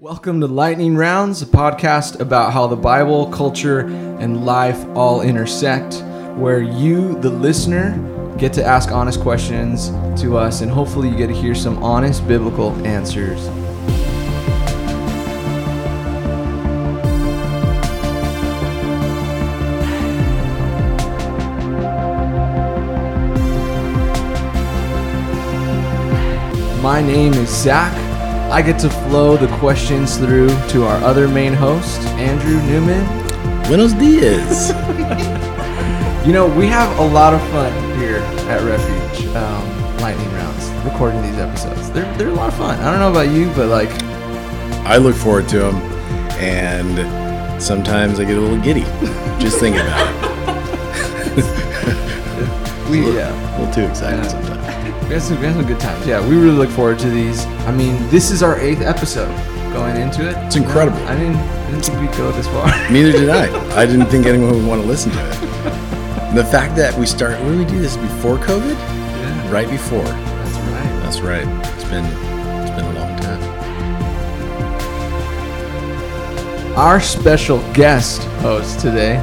Welcome to Lightning Rounds, a podcast about how the Bible, culture, and life all intersect, where you, the listener, get to ask honest questions to us, and hopefully you get to hear some honest biblical answers. My name is Zach. I get to flow the questions through to our other main host, Andrew Newman. Buenos dias. You know, we have a lot of fun here at Refuge, um, Lightning Rounds, recording these episodes. They're, they're a lot of fun. I don't know about you, but like, I look forward to them, and sometimes I get a little giddy just thinking about it. we, a yeah. a little too excited Yeah. sometimes. We had, some, we had some good times. Yeah, we really look forward to these. I mean, this is our eighth episode going into it. It's incredible. I didn't, I didn't think we'd go this far. Neither did I. I didn't think anyone would want to listen to it. The fact that we start, when did we do this before COVID? yeah, Right before. that's right. That's right. It's been it's been a long time. Our special guest host today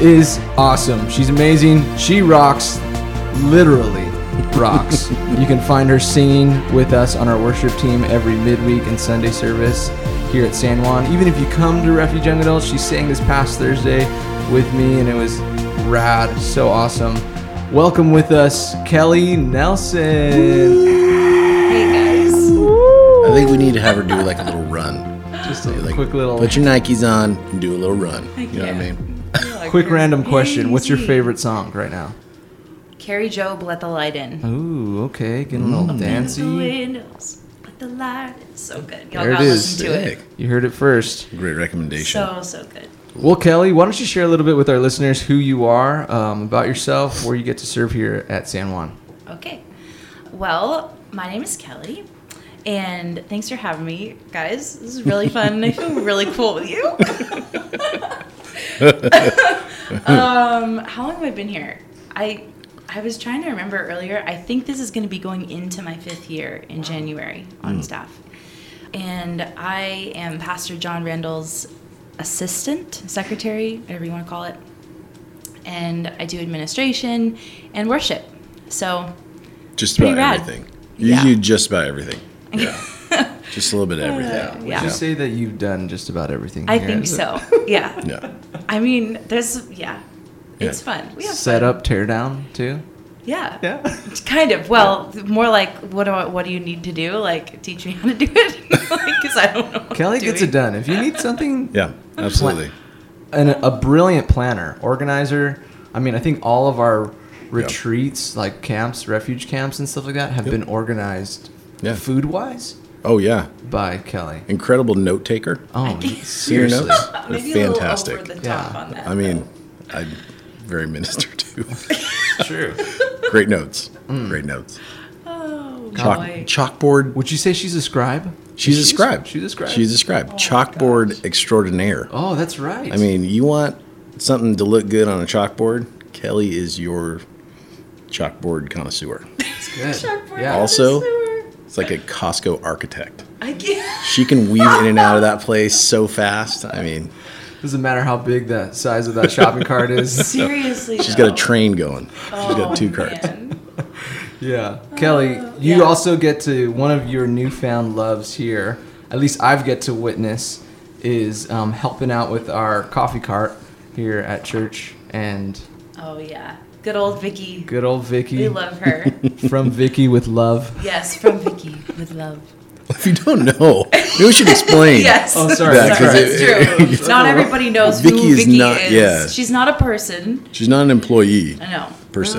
is awesome. She's amazing. She rocks, literally rocks. you can find her singing with us on our worship team every midweek and Sunday service here at San Juan. Even if you come to Refuge Young Adults, she sang this past Thursday with me, and it was rad. So awesome. Welcome with us, Kelly Nelson. Hey guys. I think we need to have her do like a little run. Just a Like, quick little, Put your Nikes on and do a little run. You know what I mean? quick random question. What's your favorite song right now? Kari Jobe, let the light in. Ooh, okay, getting a little The dancey. windows, let the light in. So good. Y'all There it gotta is. listen to it. You heard it first. Great recommendation. So, so good. Well, Kelly, why don't you share a little bit with our listeners who you are, um, about yourself, where you get to serve here at San Juan? Okay. Well, my name is Kelly. And thanks for having me, guys. This is really fun. I feel really cool with you. um, how long have I been here? I I was trying to remember earlier. I think this is going to be going into my fifth year in January on hmm. staff. And I am Pastor John Randall's assistant, secretary, whatever you want to call it. And I do administration and worship. So Just about rad. everything. You Yeah. do just about everything. Yeah. just a little bit of uh, everything. Would yeah. you say that you've done just about everything? I here? think so. Yeah. Yeah. I mean, there's yeah, it's fun. We have Set fun. up, tear down, too. Yeah. Yeah. Kind of. Well, more like what do I, what do you need to do? Like teach me how to do it because I don't know. What Kelly I'm gets doing. it done. If you need something, Yeah. Absolutely. and a brilliant planner, organizer. I mean, I think all of our retreats, like camps, refuge camps, and stuff like that, have Yep. been organized Yeah. food wise Oh yeah. by Kelly. Incredible note taker. Oh, think- See your seriously. notes? Maybe They're a little fantastic. over the top Yeah. on that. I mean, I'm very minister too. True. Great notes. Mm. Great notes. oh Chalk, boy. chalkboard. Would you say she's a scribe? She's a scribe. She's a scribe. She's a scribe. Chalkboard extraordinaire. Oh, that's right. I mean, you want something to look good on a chalkboard? Kelly is your chalkboard connoisseur. That's good. Chalkboard Yeah. Also- connoisseur. It's like a Costco architect. I can't. She can weave in and out of that place so fast. I mean, Doesn't matter how big the size of that shopping cart is. Seriously. she's got a train going. She's Oh, got two carts. man. Yeah. Kelly, you yeah. also get to one of your newfound loves here. At least I've get to witness is um, helping out with our coffee cart here at church and Oh yeah. Good old Vicky. good old Vicky We love her. from Vicky with love. yes, from Vicky with love. If you don't know, maybe we should explain. Yes. Oh, sorry. Yeah, 'cause Sorry, it- it's it- true. not everybody knows Vicky who is Vicky not- is. yeah. She's not a person. She's not an employee I know. per se.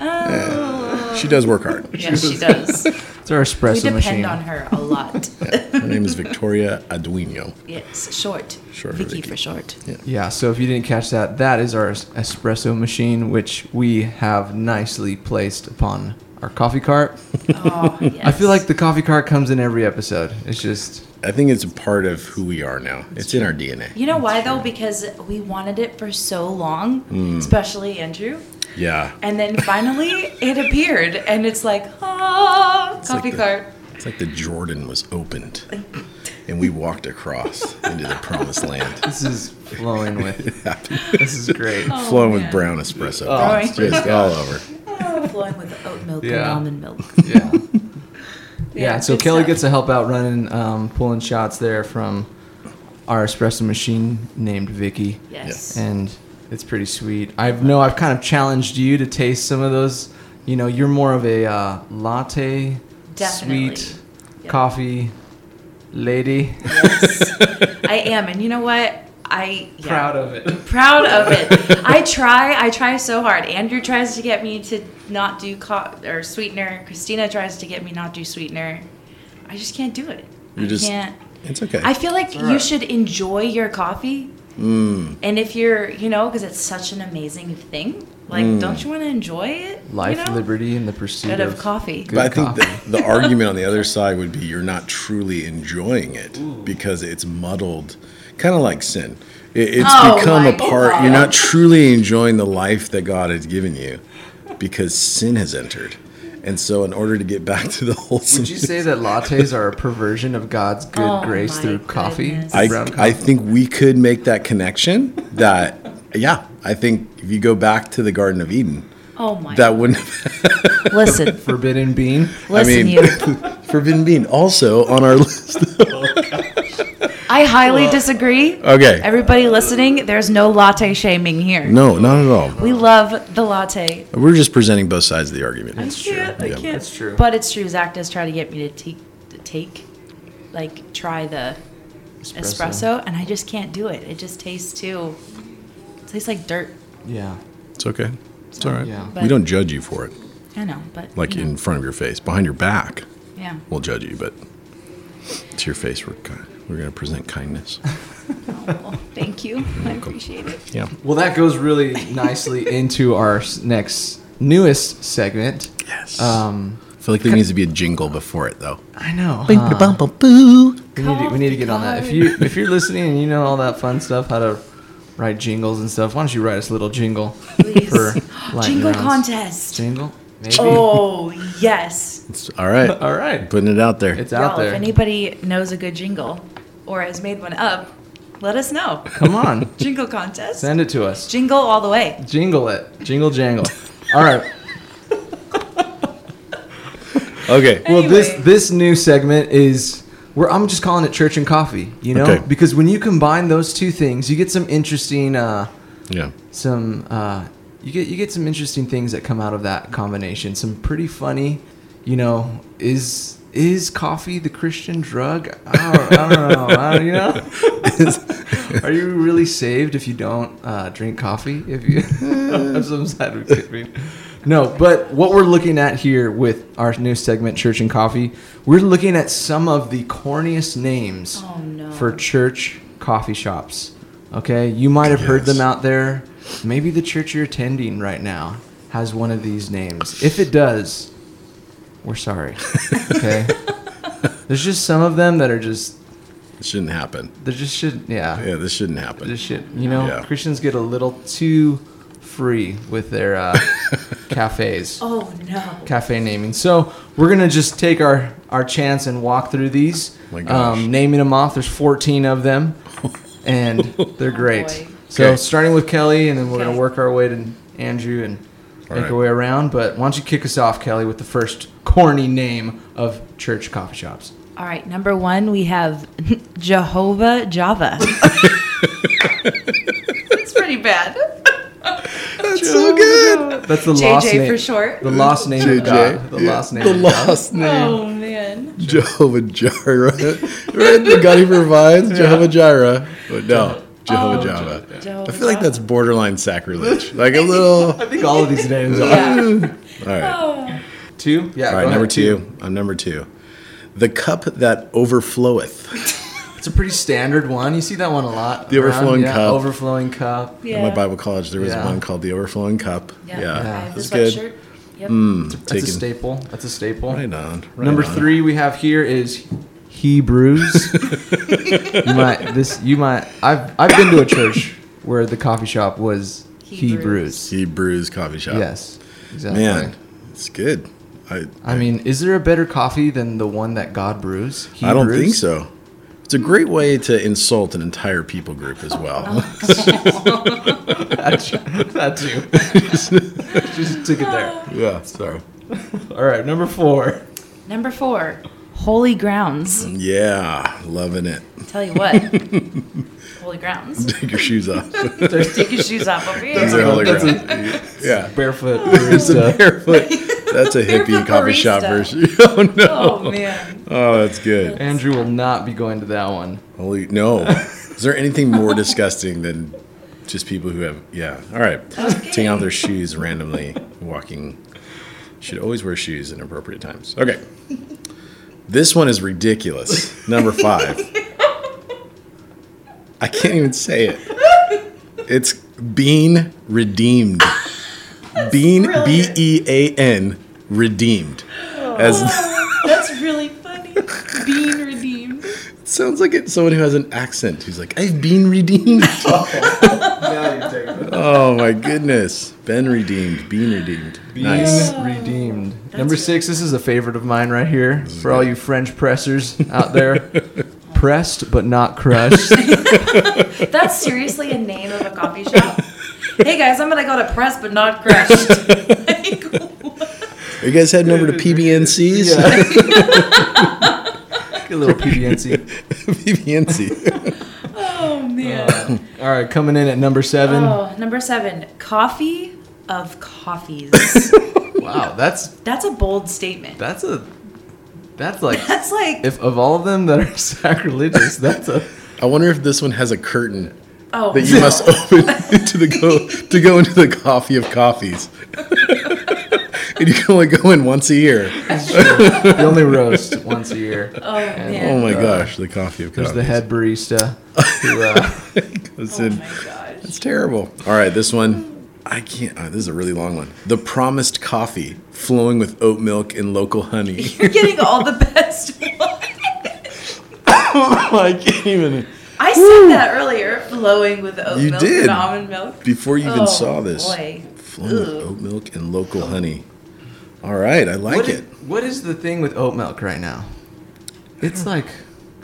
Oh. She does work hard. Yes, she does. It's our espresso machine. we espresso depend machine. on her a lot. Her name is Victoria Arduino. yes, short. Short Vicky, Vicky. for short. Yeah, yeah. so if you didn't catch that, that is our espresso machine, which we have nicely placed upon our coffee cart. Oh, yes. I feel like the coffee cart comes in every episode. It's just I think it's a part of who we are now. It's in our DNA. You know why though? Because we wanted it for so long, Hmm. especially Andrew. Yeah. And then finally it appeared, and it's like, ah, like coffee the- cart. It's like the Jordan was opened. And we walked across into the promised land. This is flowing with. This is great. Flowing man. with brown espresso. Oh, It's just all over. Oh, flowing with oat milk and almond milk. Yeah. Yeah, so Kelly stuff. gets to help out running, um, pulling shots there from our espresso machine named Vicky, Yes. and it's pretty sweet. I know I've kind of challenged you to taste some of those. You know, you're more of a uh, latte, Definitely. sweet Yep. coffee lady. Yes. I am, and you know what? I yeah. Proud of it. proud of it. I try. I try so hard. Andrew tries to get me to not do co- or sweetener. Christina tries to get me not do sweetener. I just can't do it. You're I just- can't. It's okay. I feel like you should enjoy your coffee. Mm. And if you're, you know, because it's such an amazing thing, like, hmm. don't you want to enjoy it? Life, you know? liberty, and the pursuit Good of, of coffee. Good but I think coffee. the, the argument on the other side would be you're not truly enjoying it because it's muddled, kind of like sin. It, it's Oh become a part. God. You're not truly enjoying the life that God has given you because sin has entered. And so, in order to get back to the wholesome, Would you say that lattes are a perversion of God's good Oh grace my through coffee? I, Brown I think we could make that connection. That yeah, I think if you go back to the Garden of Eden, Oh my. that wouldn't. Listen, forbidden bean. listen, mean- you. Forbidden bean also on our list. I highly disagree. okay. Everybody listening, there's no latte shaming here. No, not at all. We love the latte. We're just presenting both sides of the argument. I can't. I Yeah. can't. That's true. But it's true. Zach does try to get me to take, to take, like, try the espresso. and I just can't do it. It just tastes too. It tastes like dirt. Yeah. It's okay. It's all right. Yeah. we don't judge you for it, I know, but like you know, in front of your face. Behind your back, yeah. we'll judge you, but to your face, we're ki- we're going to present kindness. Well, thank you. I appreciate it. Yeah. Well, that goes really nicely into our next newest segment. Yes. Um, I feel like there needs to be a jingle before it, though. I know. Huh? bum, bum, boo. We need, to, we need to get on that. If you if you're listening and you know all that fun stuff, how to write jingles and stuff, why don't you write us a little jingle Please. for lightning Jingle rounds? contest. Jingle, maybe. Oh yes. It's all right. All right, Putting it out there. it's out Y'all, if there. anybody knows a good jingle or has made one up, let us know. Come on, Jingle contest. send it to us. Jingle all the way. Jingle it, jingle jangle. All right. okay. Well, this this new segment is where I'm just calling it church and coffee. You know, Okay. because when you combine those two things, you get some interesting, uh, Yeah. some uh, you get you get some interesting things that come out of that combination. Some pretty funny, you know, is is coffee the Christian drug? I don't, I don't know. I don't, you know, are you really saved if you don't uh, drink coffee? If you have some side of it. No, but what we're looking at here with our new segment, Church and Coffee, we're looking at some of the corniest names Oh, no. for church coffee shops. Okay, you might have heard them out there. Maybe the church you're attending right now has one of these names. If it does, we're sorry. Okay, there's just some of them that are just It shouldn't happen. they just should yeah. Yeah, this shouldn't happen. This should. you know, Yeah. Christians get a little too free with their uh, cafes Oh no. cafe naming. So we're gonna just take our our chance and walk through these, My gosh. um, naming them off. There's 14 of them, and they're great. boy. so Okay. starting with Kelly, and then we're Okay. gonna work our way to Andrew and All make right. our way around. But why don't you kick us off, Kelly, with the first corny name of church coffee shops? All right, number one, we have Jehovah Java. That's pretty bad. That's so good. That's the lost JJ name for short. The last name of God. The Yeah. lost name. The of God. name. Oh man. Jehovah Jireh. right? The God he provides, Jehovah Jireh. But no, oh. Jehovah Oh, Java. Jehovah I feel like that's borderline sacrilege. Like a little. I think all of these names are. Oh. Yeah. All right. Two? Yeah. All go right, ahead, number two. I'm number two. The cup that overfloweth. It's a pretty standard one. You see that one a lot. The overflowing yeah, cup. Overflowing cup. In my Bible college, there was Yeah. one called the overflowing cup. Yeah. Yeah, Yeah. that's good. sweatshirt. Yep. Mm, That's taking- a staple. That's a staple. Right on. right Number on. three we have here is Hebrews. you might this you might I've I've been to a church where the coffee shop was Hebrews. Hebrews. Hebrews coffee shop. Yes. Exactly. Man, it's good. I I mean, is there a better coffee than the one that God brews? I don't think so. It's a great way to insult an entire people group as well. That's that too. Just took it there. yeah, sorry. All right, number four. Number four, holy grounds. Yeah, loving it. Tell you what, holy grounds. Take your shoes off. Take your shoes off over That's here. a holy That's a- Yeah. Barefoot oh. It's a barefoot. That's a hippie Barefoot coffee shop version. Oh no. Oh man. Oh, that's good. Andrew will not be going to that one. Holy no. Is there anything more disgusting than just people who have yeah. All right. Taking off their shoes randomly, walking. Should always wear shoes in appropriate times. Okay. This one is ridiculous. Number five. I can't even say it. It's bean redeemed. Bean B brilliant. E A N redeemed. Oh, As That's really funny. Being redeemed. sounds like it's someone who has an accent who's like, I've been redeemed. Oh, oh my goodness. Ben redeemed. Bean redeemed. Being Nice. redeemed. Number six. This is a favorite of mine right here for all you French pressers out there. Pressed but not crushed. That's seriously a name of a coffee shop. Hey guys, I'm gonna go to press but not crushed. Like. Are you guys heading over to PBNC's? Get a little PBNC. PBNC. oh man. Uh, all right, coming in at number seven. Oh, number seven, coffee of coffees. Wow, that's That's a bold statement. that's a that's like That's like if of all of them that are sacrilegious, that's a I wonder if this one has a curtain oh that you must open to the go to go into the coffee of coffees. and you can only go in once a year. the only roast once a year. Oh man. Oh my gosh, the coffee of There's coffees. the head barista. Who, uh, It's, Oh in- my gosh. it's terrible. All right, this one. I can't. Oh, this is a really long one. The promised coffee flowing with oat milk and local honey. You're getting all the best ones. I can't even. I said that earlier, flowing with oat You milk did. and almond milk. Before you even Oh, saw this. boy. Flowing with Ugh. oat milk and local honey. All right, I like what, it. is, what is the thing with oat milk right now? It's like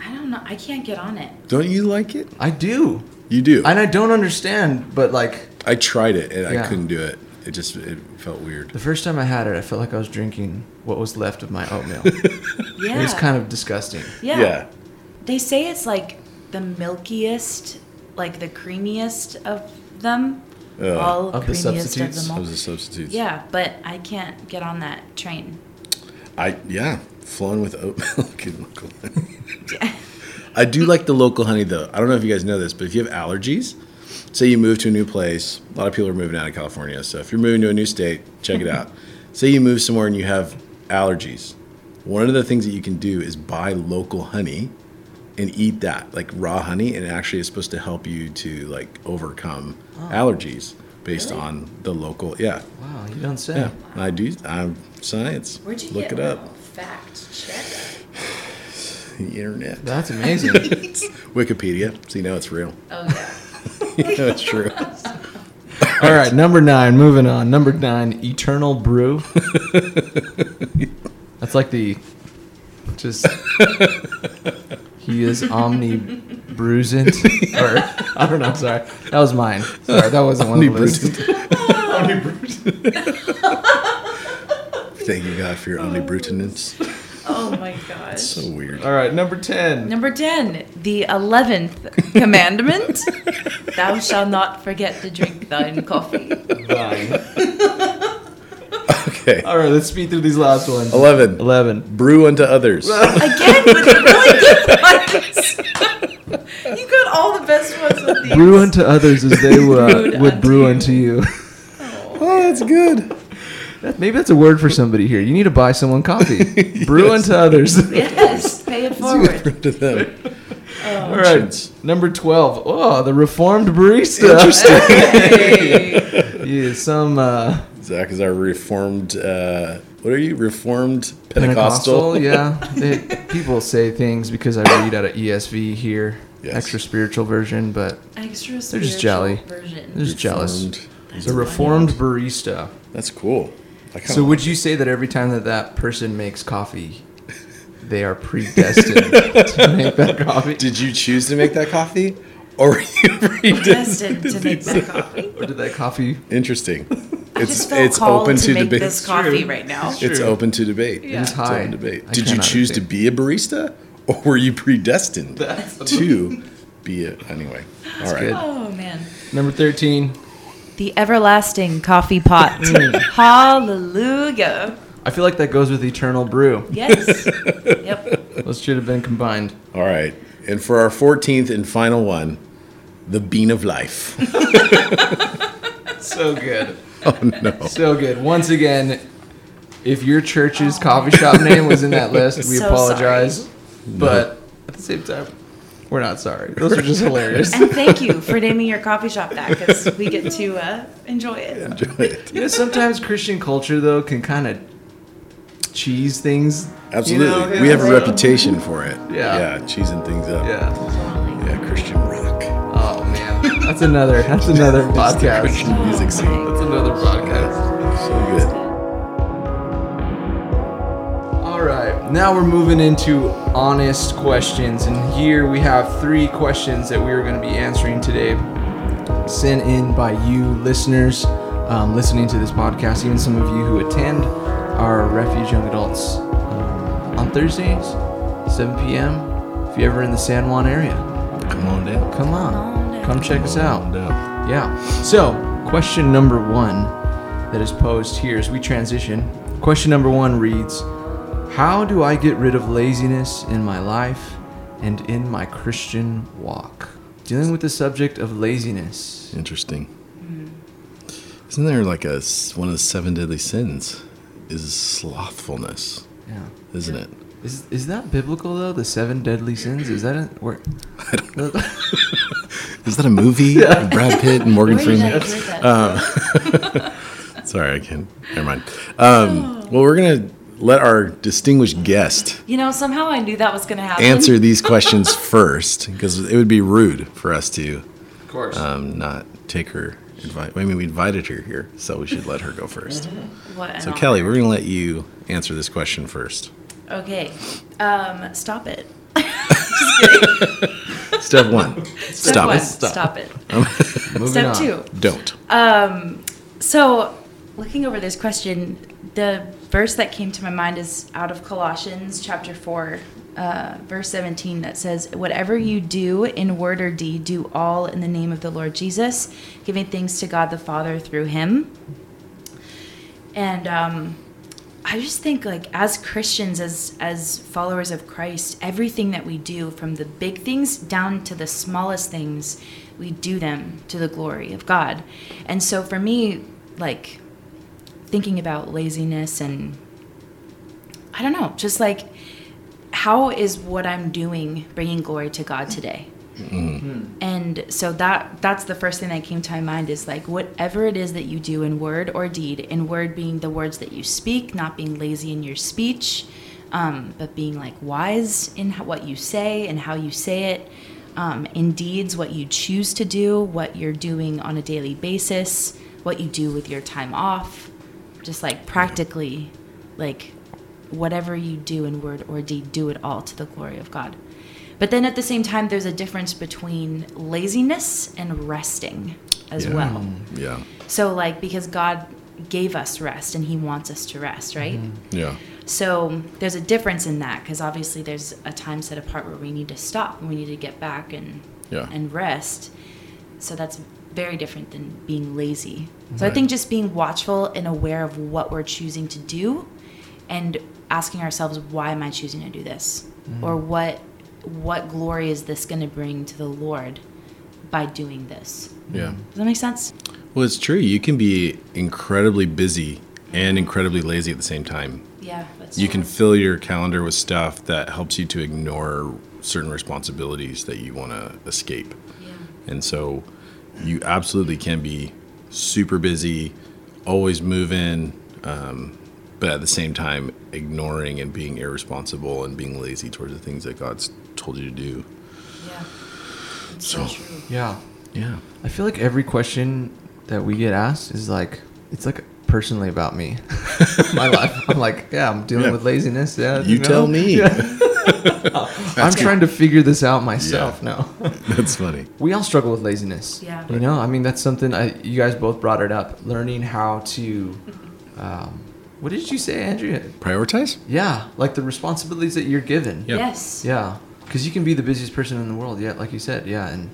I don't know. I can't get on it. Don't you like it? I do, You do. and I don't understand. But like I tried it and I couldn't do it. It just it felt weird. the first time I had it, I felt like I was drinking what was left of my oatmeal. Yeah. It was kind of disgusting. yeah. Yeah. They say it's like the milkiest, like the creamiest of them. Ugh. all Of the creamiest substitutes? of them all. Those are substitutes. Yeah, but I can't get on that train. I yeah, flowing with oat milk and local honey. I do like the local honey though. I don't know if you guys know this, but if you have allergies, say you move to a new place, a lot of people are moving out of California. So if you're moving to a new state, check it out. say you move somewhere and you have allergies. One of the things that you can do is buy local honey and eat that, like raw honey, and it actually is supposed to help you to like overcome oh. allergies based Really? on the local. Yeah, Wow, you don't say. yeah. I do. I'm science. Where'd you Look get it up. little Fact check. The internet. That's amazing. Wikipedia, so you know it's real. Oh yeah. you know true. All right, number nine. Moving on. Number nine, Eternal Brew. That's like the just. he is omnibrusent, or I don't know. Sorry, that was mine. Sorry, that wasn't one of the list. Thank you, God, for your omnibrutance. Oh my gosh. So weird. All right, number ten. Number 10, the 11th commandment Thou shalt not forget to drink thine coffee. Vine. Okay. All right, let's speed through these last ones. 11. Eleven. Brew unto others. Again, with the really good ones. you got all the best ones with these. Brew unto others as they uh, Brewed would unto brew you. unto you. Oh, that's good. That- Maybe that's a word for somebody here. You need to buy someone coffee. Brew unto others. Yes, pay it forward. to them. All right, number twelve. Oh, the reformed barista. Interesting. Yeah, some uh, Zach is our reformed, uh, what are you? Reformed Pentecostal? Pentecostal. yeah, they, people say things because I read out of ESV here, Yes. extra spiritual version, but Extra They're just jelly. version. they're just jealous. Reformed. That's The reformed barista. That's cool. I kinda So like would you say that every time that that person makes coffee, they are predestined to make that coffee. Did you choose to make that coffee, or were you Destined predestined to make that coffee. Or did that coffee? Interesting. I It's just felt it's open to, to, make debate. this coffee true. right now. It's It's open to debate. Yeah. It's It's high. open debate. I Did you cannot choose to be a barista, or were you predestined to be it anyway? Oh, All right. good. Oh man. Number 13. The everlasting coffee pot. Hallelujah. I feel like that goes with Eternal Brew. Yes. yep. Those should have been combined. All right. And for our 14th and final one, the bean of life. So good. oh no. So good. Once again, if your church's coffee shop name was in that list, we So apologize. But at the same time, we're not sorry. Those are just hilarious. And thank you for naming your coffee shop that because we get to uh, enjoy it. Enjoy it. You know, sometimes Christian culture though can kind of cheese things. Absolutely. You know, we have a so- reputation for it. Yeah. Yeah, cheesing things up. Yeah. Yeah, Christian rock. Oh man, that's another. That's another podcast. Christian music scene. That's another podcast. So good. Now we're moving into honest questions, and here we have three questions that we are going to be answering today, sent in by you listeners um, listening to this podcast, even some of you who attend our Refuge Young Adults um, on Thursdays, 7 p.m. If you're ever in the San Juan area, Come on down. come on, on come check us out. Come on down. Yeah. So, question number one that is posed here as we transition. Question number one reads How do I get rid of laziness in my life and in my Christian walk? Dealing with the subject of laziness. Interesting. Isn't there like a one of the seven deadly sins? Is slothfulness, Yeah. isn't it? Is, is that biblical though? The seven deadly sins? Is that a, where? I don't know. Is that a movie? with Brad Pitt and Morgan Where did I Freeman. hear? Sorry, I can't. Never mind. Um, well, we're gonna let our distinguished guest You know, somehow I knew that was going to happen. answer these questions first, because it would be rude for us to Of course. um, not take her advice. I mean, we invited her here, so we should let her go first. What an So, honor. Kelly, we're gonna let you answer this question first. Okay. Um, stop it. Step one: Step stop one, it. Stop it. Moving Step on. two. Don't. Um, so, looking over this question, the verse that came to my mind is out of Colossians chapter 4, uh, verse 17, that says, Whatever you do in word or deed, do all in the name of the Lord Jesus, giving thanks to God the Father through him. And um, I just think, like, as Christians, as, as followers of Christ, everything that we do, from the big things down to the smallest things, we do them to the glory of God. And so for me, like, thinking about laziness and I don't know, just like how is what I'm doing bringing glory to God today? And so that that's the first thing that came to my mind is like whatever it is that you do in word or deed, in word being the words that you speak, not being lazy in your speech, um, but being like wise in how, what you say and how you say it. Um, in deeds, what you choose to do, what you're doing on a daily basis, what you do with your time off, just like practically, like whatever you do in word or deed, do it all to the glory of God. But then at the same time, there's a difference between laziness and resting as Yeah. well. Mm, yeah. So, like, because God gave us rest and He wants us to rest, right? Mm-hmm. Yeah. So, there's a difference in that because obviously there's a time set apart where we need to stop and we need to get back and Yeah. and rest. So that's very different than being lazy. So I think just being watchful and aware of what we're choosing to do and asking ourselves why am I choosing to do this? Mm-hmm. Or what what glory is this going to bring to the Lord by doing this? Yeah. Does that make sense? Well, it's true. You can be incredibly busy and incredibly lazy at the same time. Yeah, You true. can fill your calendar with stuff that helps you to ignore certain responsibilities that you want to escape. Yeah. And so you absolutely can be super busy, always moving, um, but at the same time ignoring and being irresponsible and being lazy towards the things that God's told you to do. Yeah. It's so, So- true. Yeah. Yeah. I feel like every question that we get asked is like it's like personally about me. My life. I'm like, yeah, I'm dealing Yeah. with laziness. Yeah. You know? tell me. Yeah. I'm trying to figure this out myself Yeah. now. That's funny. we all struggle with laziness. Yeah. You know, I mean, that's something I, you guys both brought it up. Learning how to, um, what did you say, Andrea? Prioritize? Yeah, like the responsibilities that you're given. Yeah. Yes. Yeah, because you can be the busiest person in the world. Yeah, like you said. Yeah, and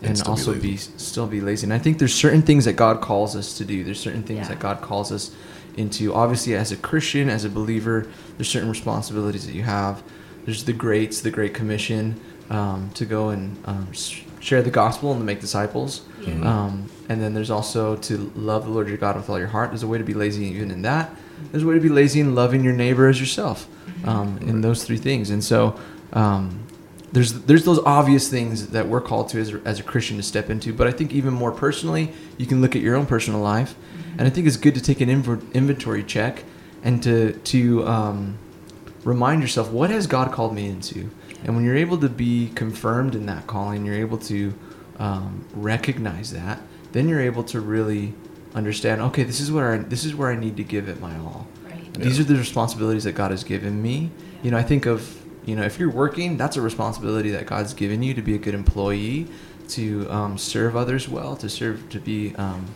and, And still be also be, still be lazy. And I think there's certain things that God calls us to do. There's certain things Yeah. that God calls us into. Obviously, as a Christian, as a believer, there's certain responsibilities that you have. There's the greats, the Great Commission, um, to go and um, share the gospel and to make disciples. Yeah. Um, and then there's also to love the Lord your God with all your heart. There's a way to be lazy even in that. There's a way to be lazy in loving your neighbor as yourself. Um, in those three things. And so um, there's there's those obvious things that we're called to as a, as a Christian to step into. But I think even more personally, you can look at your own personal life, and I think it's good to take an inv- inventory check and to to um, remind yourself what has God called me into. And when you're able to be confirmed in that calling, you're able to um, recognize that. Then you're able to really understand. Okay, this is where I, this is where I need to give it my all. Right. These are the responsibilities that God has given me. You know, I think of, you know, if you're working, that's a responsibility that God's given you to be a good employee, to um, serve others well, to serve, to be um,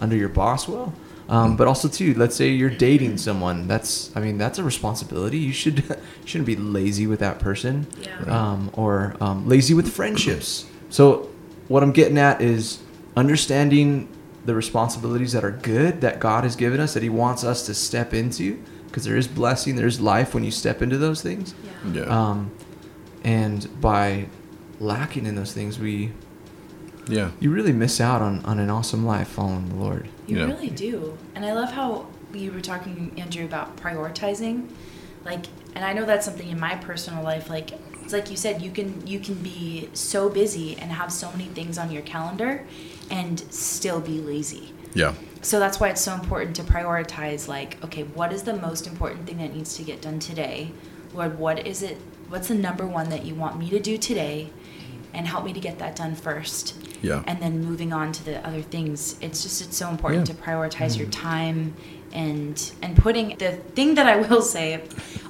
under your boss well. Um, but also too, let's say you're dating someone. That's, I mean, that's a responsibility. You should, you shouldn't be lazy with that person, Yeah. um, or um, lazy with friendships. So, what I'm getting at is understanding the responsibilities that are good that God has given us that He wants us to step into, because there is blessing, there's life when you step into those things. Yeah. Yeah. Um, and by lacking in those things, we yeah. you really miss out on, on an awesome life following the Lord. You Yeah. really do. And I love how you were talking, Andrew, about prioritizing. Like, and I know that's something in my personal life. Like, it's like you said, you can you can be so busy and have so many things on your calendar, and still be lazy. Yeah. So that's why it's so important to prioritize. Like, okay, what is the most important thing that needs to get done today? Lord, what is it? What's the number one that you want me to do today? And help me to get that done first Yeah. and then moving on to the other things it's just it's so important Yeah. to prioritize your mm-hmm. time and and putting the thing that i will say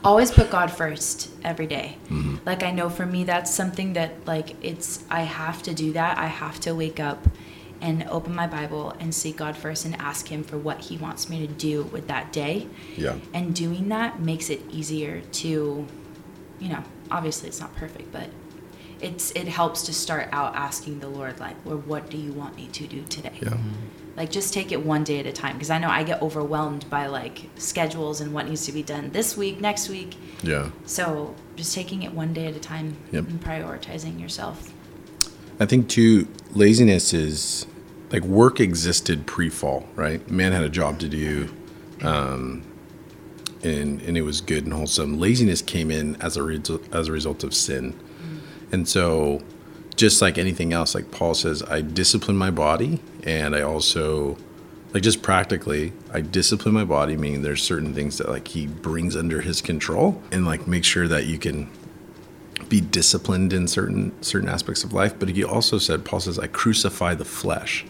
always put god first every day. Mm-hmm. like i know for me that's something that like it's i have to do that i have to wake up and open my bible and seek god first and ask him for what he wants me to do with that day Yeah. and doing that makes it easier to you know obviously it's not perfect but it's it helps to start out asking the lord like well what do you want me to do today Yeah. like just take it one day at a time because i know i get overwhelmed by like schedules and what needs to be done this week next week Yeah. so just taking it one day at a time Yep. and prioritizing yourself I think too, laziness is like work existed pre-fall, right? Man had a job to do, um, and and it was good and wholesome. Laziness came in as a result as a result of sin, and so just like anything else, like Paul says, I discipline my body, and I also like just practically i discipline my body meaning there's certain things that like he brings under his control and like make sure that you can be disciplined in certain certain aspects of life. But he also said paul says i crucify the flesh.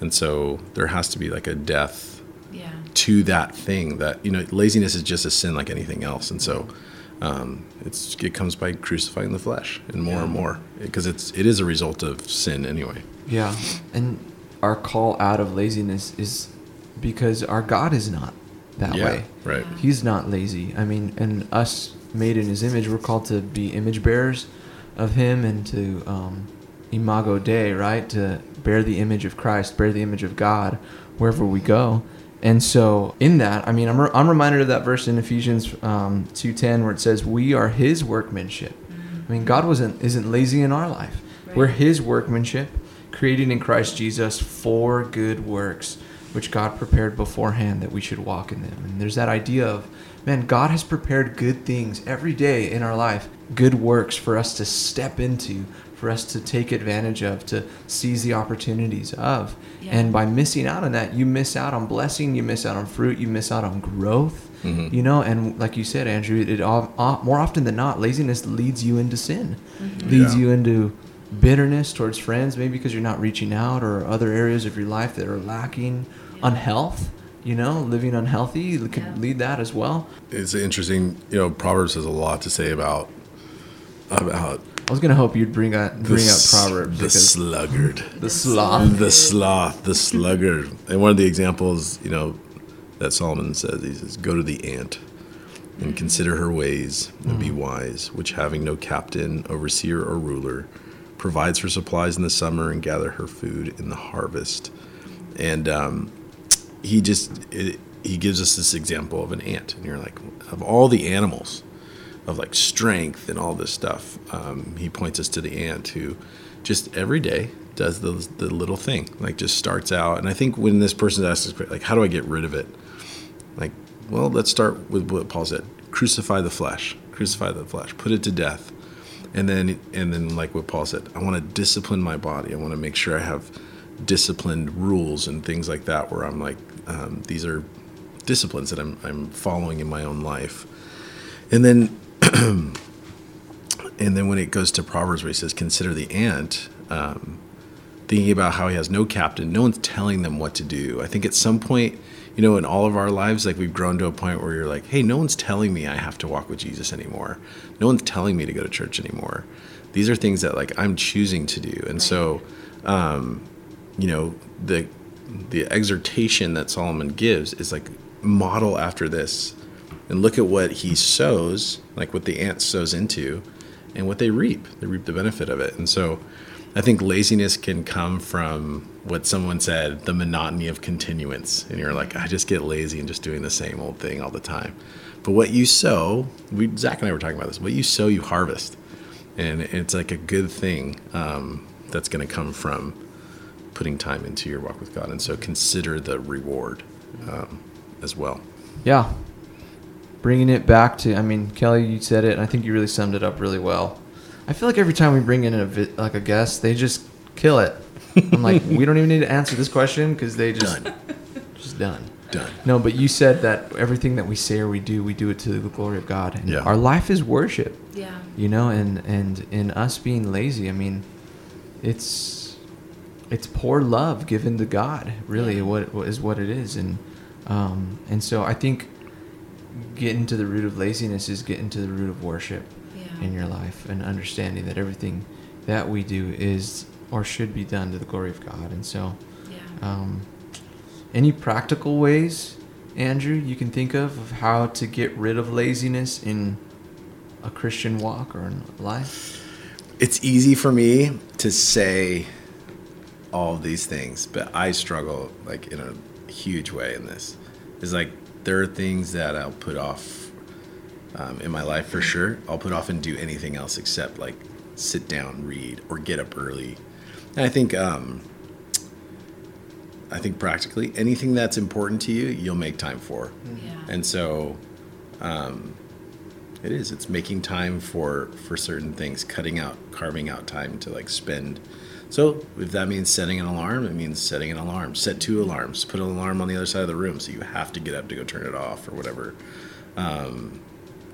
And so there has to be like a death yeah. to that thing that you know laziness is just a sin like anything else. And so um, it's it comes by crucifying the flesh and more and more because it's it is a result of sin anyway Yeah, and our call out of laziness is because our God is not that Yeah, way. right. He's not lazy. I mean, and us made in His image, we're called to be image bearers of Him and to um, imago Dei, right? To bear the image of Christ, bear the image of God wherever we go. And so, in that, I mean, I'm, re- I'm reminded of that verse in Ephesians um, 2:10 where it says, "We are His workmanship." I mean, God wasn't isn't lazy in our life. We're His workmanship, created in Christ Jesus for good works, which God prepared beforehand that we should walk in them. And there's that idea of, man, God has prepared good things every day in our life, good works for us to step into, for us to take advantage of, to seize the opportunities of. Yeah. And by missing out on that, you miss out on blessing, you miss out on fruit, you miss out on growth. Mhm. You know, and like you said, Andrew, it all, all, more often than not, laziness leads you into sin, leads Yeah. you into bitterness towards friends, maybe because you're not reaching out, or other areas of your life that are lacking, Yeah. unhealth. You know, living unhealthy could Yeah. lead that as well. it's interesting you know proverbs has a lot to say about about I was gonna hope you'd bring up bring up Proverbs the sluggard. the sloth. the sloth, the sluggard. And one of the examples, you know, that Solomon says, he says, Go to the ant and consider her ways and be wise, which having no captain, overseer, or ruler, provides her supplies in the summer and gather her food in the harvest. And um, he just, it, he gives us this example of an ant. And you're like, of all the animals, of like strength and all this stuff. Um, he points us to the ant who just every day does the, the little thing, like just starts out. And I think when this person asks question, like, how do I get rid of it? Like, well, let's start with what Paul said: crucify the flesh, crucify the flesh, put it to death, and then and then like what Paul said, I want to discipline my body. I want to make sure I have disciplined rules and things like that, where I'm like, um, these are disciplines that I'm I'm following in my own life, and then and then when it goes to Proverbs where he says, "Consider the ant," um, thinking about how he has no captain, no one's telling them what to do. I think at some point, you know, in all of our lives, like we've grown to a point where you're like, "Hey, no one's telling me I have to walk with Jesus anymore. No one's telling me to go to church anymore. These are things that like I'm choosing to do." And so, um, you know, the the exhortation that Solomon gives is like model after this and look at what he sows, like what the ant sows into, and what they reap. They reap the benefit of it. And so I think laziness can come from what someone said, the monotony of continuance. And you're like, I just get lazy and just doing the same old thing all the time. But what you sow, we Zach and I were talking about this, what you sow, you harvest. And it's like a good thing um, that's going to come from putting time into your walk with God. And so consider the reward um, as well. Yeah. Bringing it back to, I mean, Kelly, you said it, and I think you really summed it up really well. I feel like every time we bring in a like a guest, they just kill it. I'm like, we don't even need to answer this question because they just Done. just done. Done. No, but you said that everything that we say or we do, we do it to the glory of God. And Yeah. Our life is worship, Yeah. you know, and and in us being lazy, I mean, it's it's poor love given to God. Really, what what is what it is, and um, and so I think getting to the root of laziness is getting to the root of worship Yeah. in your life and understanding that everything that we do is or should be done to the glory of God. And so, Yeah. um, any practical ways, Andrew, you can think of of how to get rid of laziness in a Christian walk or in life? It's easy for me to say all these things, but I struggle like in a huge way in this. It's like there are things that I'll put off um, in my life for sure. I'll put off and do anything else except like sit down, read, or get up early. And I think um, I think practically anything that's important to you, you'll make time for. Yeah. And so um, it is. It's making time for for certain things, cutting out, carving out time to like spend. So if that means setting an alarm, it means setting an alarm. Set two alarms. Put an alarm on the other side of the room, so you have to get up to go turn it off or whatever. Um,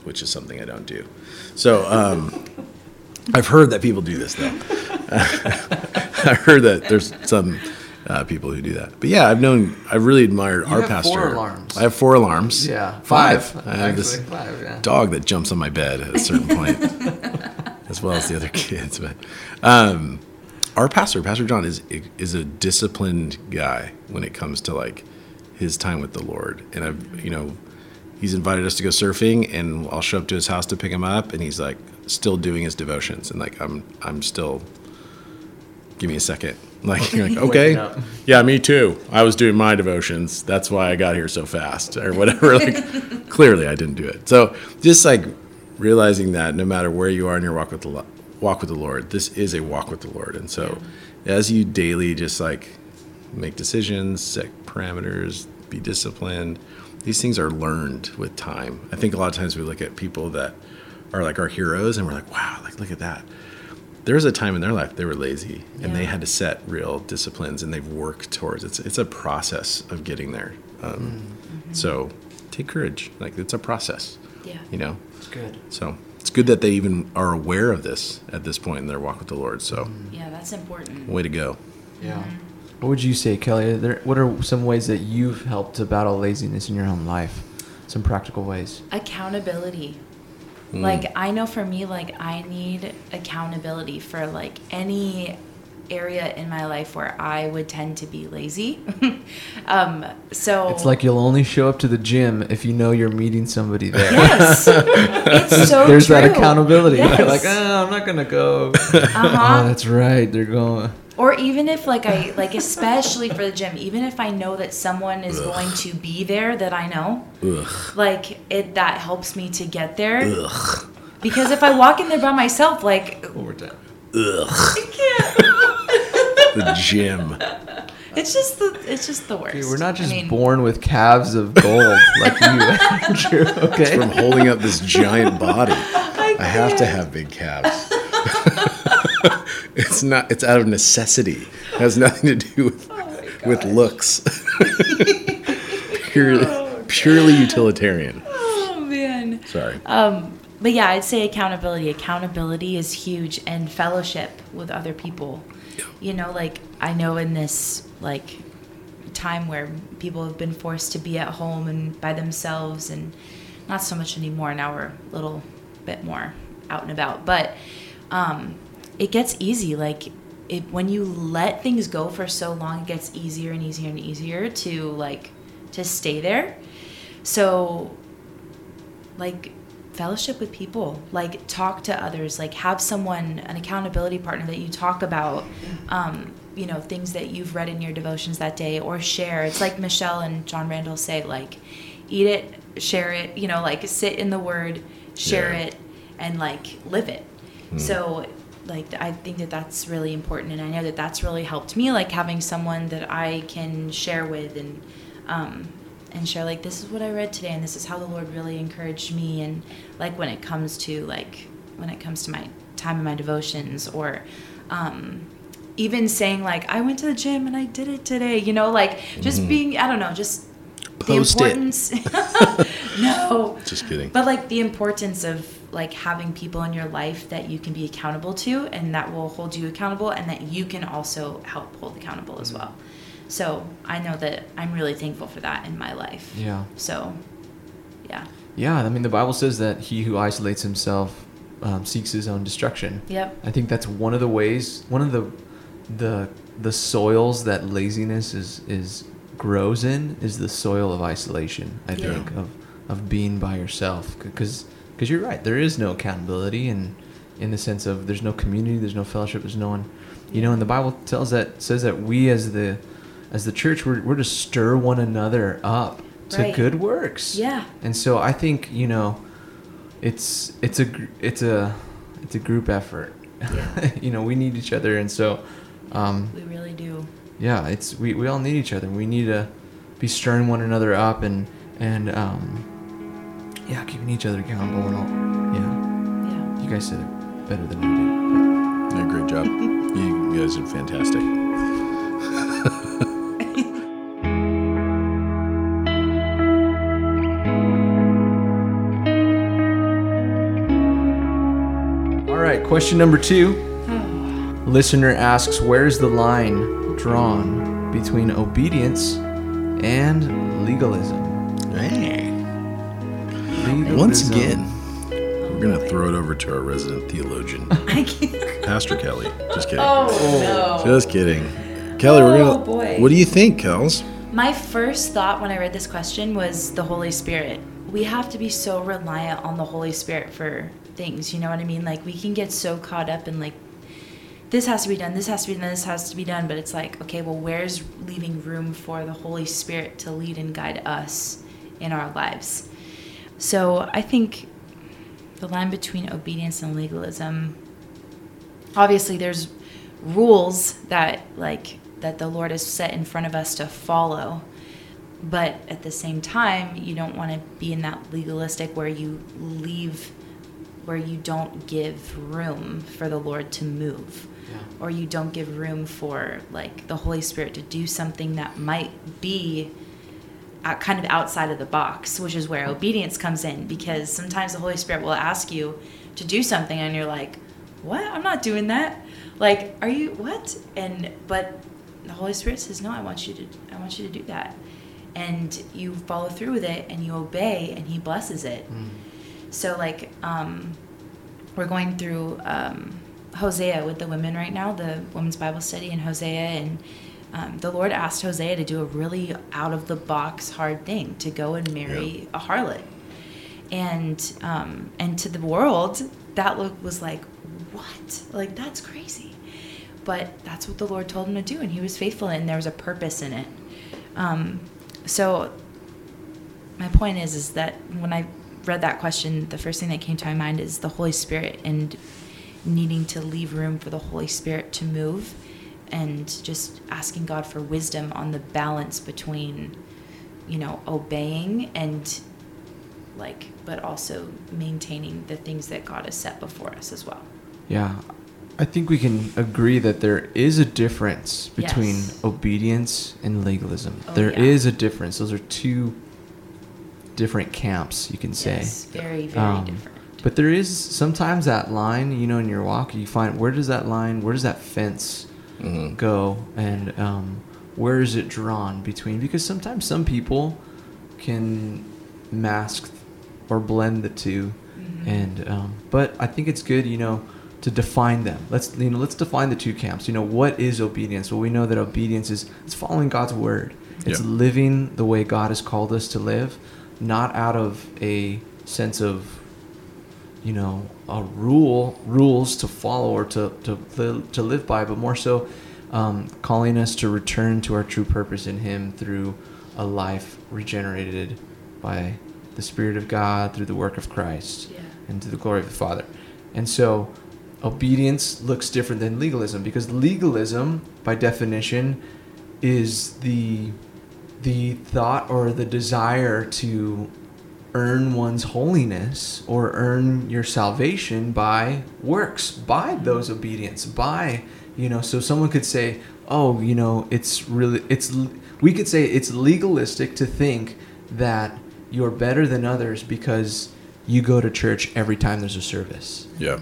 which is something I don't do. So um, I've heard that people do this though. I've heard that there's some uh, people who do that. But yeah, I've known. I've really admired our have pastor. four alarms. I have four alarms. Yeah, five. five, I have this five, yeah. dog that jumps on my bed at a certain point, as well as the other kids. But um, our pastor, Pastor John, is is a disciplined guy when it comes to like his time with the Lord. And I've you know he's invited us to go surfing, and I'll show up to his house to pick him up, and he's like still doing his devotions, and like I'm I'm still. Give me a second. Like you're like okay, yeah, me too. I was doing my devotions. That's why I got here so fast, or whatever. Like, clearly, I didn't do it. So, just like realizing that no matter where you are in your walk with the walk with the Lord, this is a walk with the Lord. And so, as you daily just like make decisions, set parameters, be disciplined, these things are learned with time. I think a lot of times we look at people that are like our heroes, and we're like, wow, like look at that there was a time in their life they were lazy and they had to set real disciplines and they've worked towards it's it's a process of getting there um, so take courage like it's a process Yeah. you know It's good. so it's good that they even are aware of this at this point in their walk with the lord so mm-hmm. Yeah, that's important. way to go Yeah. What would you say, Kelly? Are there, what are some ways that you've helped to battle laziness in your own life? Some practical ways. Accountability. Mm. Like I know for me, like I need accountability for like any area in my life where I would tend to be lazy. um, so It's like you'll only show up to the gym if you know you're meeting somebody there. yes, it's so There's that accountability. Yes. You're like, oh, I'm not gonna go. Uh-huh. Oh, that's right. They're going. Or even if like I like especially for the gym, even if I know that someone is going to be there that I know, Ugh. like it that helps me to get there. Ugh. Because if I walk in there by myself, like Overtime. Ugh. I can't. The gym. It's just the it's just the worst. Dude, we're not I just mean, born with calves of gold like you, Andrew. Okay. From holding up this giant body. I, I have to have big calves. it's not. It's out of necessity. It has nothing to do with Oh with looks. purely, purely utilitarian. Oh man. Sorry. Um, but yeah, I'd say accountability. Accountability is huge, and fellowship with other people. You know, like I know in this like time where people have been forced to be at home and by themselves, and not so much anymore. Now we're a little bit more out and about, but um, it gets easy. Like it when you let things go for so long, it gets easier and easier and easier to like to stay there. So like fellowship with people like talk to others like have someone an accountability partner that you talk about um, you know things that you've read in your devotions that day or share. It's like michelle and john randall say like eat it share it you know like sit in the word share Yeah. it and like live it. So like i think that that's really important and i know that that's really helped me like having someone that i can share with and um, and share like this is what I read today and this is how the Lord really encouraged me and like when it comes to like when it comes to my time in my devotions or um, even saying like I went to the gym and I did it today you know like just being I don't know just Post the importance no Just kidding. but like the importance of like having people in your life that you can be accountable to and that will hold you accountable and that you can also help hold accountable as well. So I know that I'm really thankful for that in my life. Yeah. So yeah. Yeah. I mean, the Bible says that he who isolates himself um, seeks his own destruction. Yep. I think that's one of the ways, one of the, the, the soils that laziness is is grows in is the soil of isolation. I Yeah. think of of being by yourself because because you're right. There is no accountability and in the sense of there's no community, there's no fellowship, there's no one. You know, and the Bible tells that says that we as the as the church we're, we're to stir one another up to Right. good works. Yeah. And so I think you know, it's it's a it's a it's a group effort. Yeah. you know, we need each other, and so um, We really do. yeah, it's we, we all need each other. We need to be stirring one another up and and um, yeah, keeping each other accountable and all. Yeah, Yeah. you guys said it better than I did. Yeah, great job. You guys did fantastic. Right, question number two. Oh. Listener asks, "Where's the line drawn between obedience and legalism?" Hey. legalism. Once again, we're going to throw it over to our resident theologian, I can't. Pastor Kelly. Just kidding. Oh, no. Just kidding. Kelly, we're Oh, gonna. boy. What do you think, Kels? My first thought when I read this question was the Holy Spirit. We have to be so reliant on the Holy Spirit for things, you know what I mean? Like we can get so caught up in like this has to be done, this has to be done, this has to be done, but it's like, okay, well where's leaving room for the Holy Spirit to lead and guide us in our lives? So, I think the line between obedience and legalism obviously there's rules that like that the lord has set in front of us to follow but at the same time you don't want to be in that legalistic where you leave where you don't give room for the lord to move or you don't give room for like the holy spirit to do something that might be kind of outside of the box, which is where obedience comes in because sometimes the Holy Spirit will ask you to do something and you're like, "What? I'm not doing that." Like, "Are you what?" And but the Holy Spirit says, "No, I want you to I want you to do that." And you follow through with it and you obey and he blesses it. Hmm. So like um, we're going through um, Hosea with the women right now, the women's Bible study in Hosea, and um, the Lord asked Hosea to do a really out of the box hard thing to go and marry a harlot, and um, and to the world that look was like what? Like that's crazy, but that's what the Lord told him to do, and he was faithful, and there was a purpose in it. Um, so my point is is that when I read that question, the first thing that came to my mind is the Holy Spirit and needing to leave room for the Holy Spirit to move and just asking God for wisdom on the balance between, you know, obeying and like, but also maintaining the things that God has set before us as well. Yeah. I think we can agree that there is a difference between Yes. obedience and legalism. Oh, There is yeah. a difference. Those are two different camps, you can say. Yes, very, very Um, different. But there is sometimes that line, you know, in your walk, you find where does that line, where does that fence Mhm. go, and um, where is it drawn between? Because sometimes some people can mask or blend the 2 Mm-hmm. and um, but I think it's good, you know, to define them. Let's you know, let's define the two camps. You know, what is obedience? Well, we know that obedience is it's following God's word. It's Yeah. living the way God has called us to live, not out of a sense of you know a rule rules to follow or to to to live by, but more so um, calling us to return to our true purpose in Him through a life regenerated by the Spirit of God through the work of Christ Yeah. and to the glory of the Father. And so, obedience looks different than legalism because legalism, by definition, is the the thought or the desire to earn one's holiness or earn your salvation by works by those obedience by you know so someone could say oh you know it's really it's we could say it's legalistic to think that you're better than others because you go to church every time there's a service Yeah.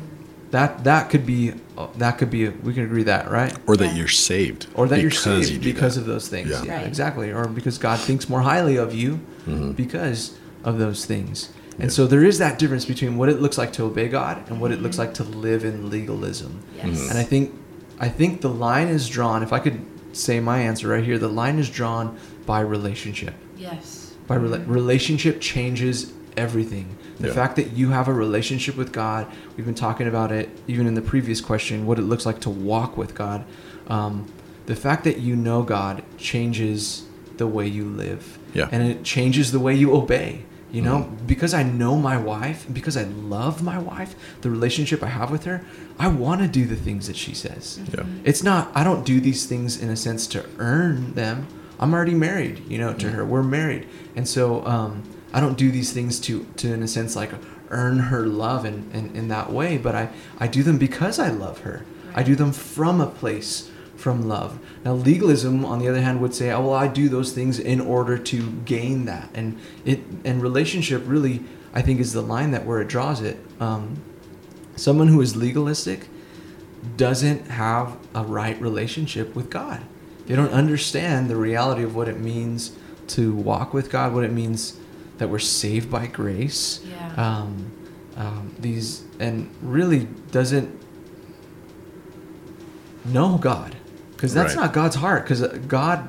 That that could be uh, that could be we can agree that right Or that Yeah. you're saved. or that you're because you saved because that. of those things. Yeah. Yeah, Right. exactly. Or because God thinks more highly of you Mhm. because of those things. And Yeah. so there is that difference between what it looks like to obey God and what it looks like to live in legalism. Yes. Mhm. And I think I think the line is drawn, if I could say my answer right here, the line is drawn by relationship. Yes. By rela- relationship changes everything. The Yeah. fact that you have a relationship with God, we've been talking about it even in the previous question, what it looks like to walk with God. Um, the fact that you know God changes the way you live. Yeah. And it changes the way you obey. You know, Mhm. because I know my wife, because I love my wife, the relationship I have with her, I want to do the things that she says. Yeah. It's not, I don't do these things in a sense to earn them. I'm already married, you know, to her. We're married. And so um, I don't do these things to, to in a sense, like earn her love in, in, in that way, but I, I do them because I love her. I do them from a place from love. Now, legalism, on the other hand, would say, "Oh, well, I do those things in order to gain that," and it and relationship really, I think, is the line that where it draws it. Um, someone who is legalistic doesn't have a right relationship with God. They don't understand the reality of what it means to walk with God, what it means that we're saved by grace. Yeah. Um, um, these and really doesn't know God because that's Right. not God's heart. Because God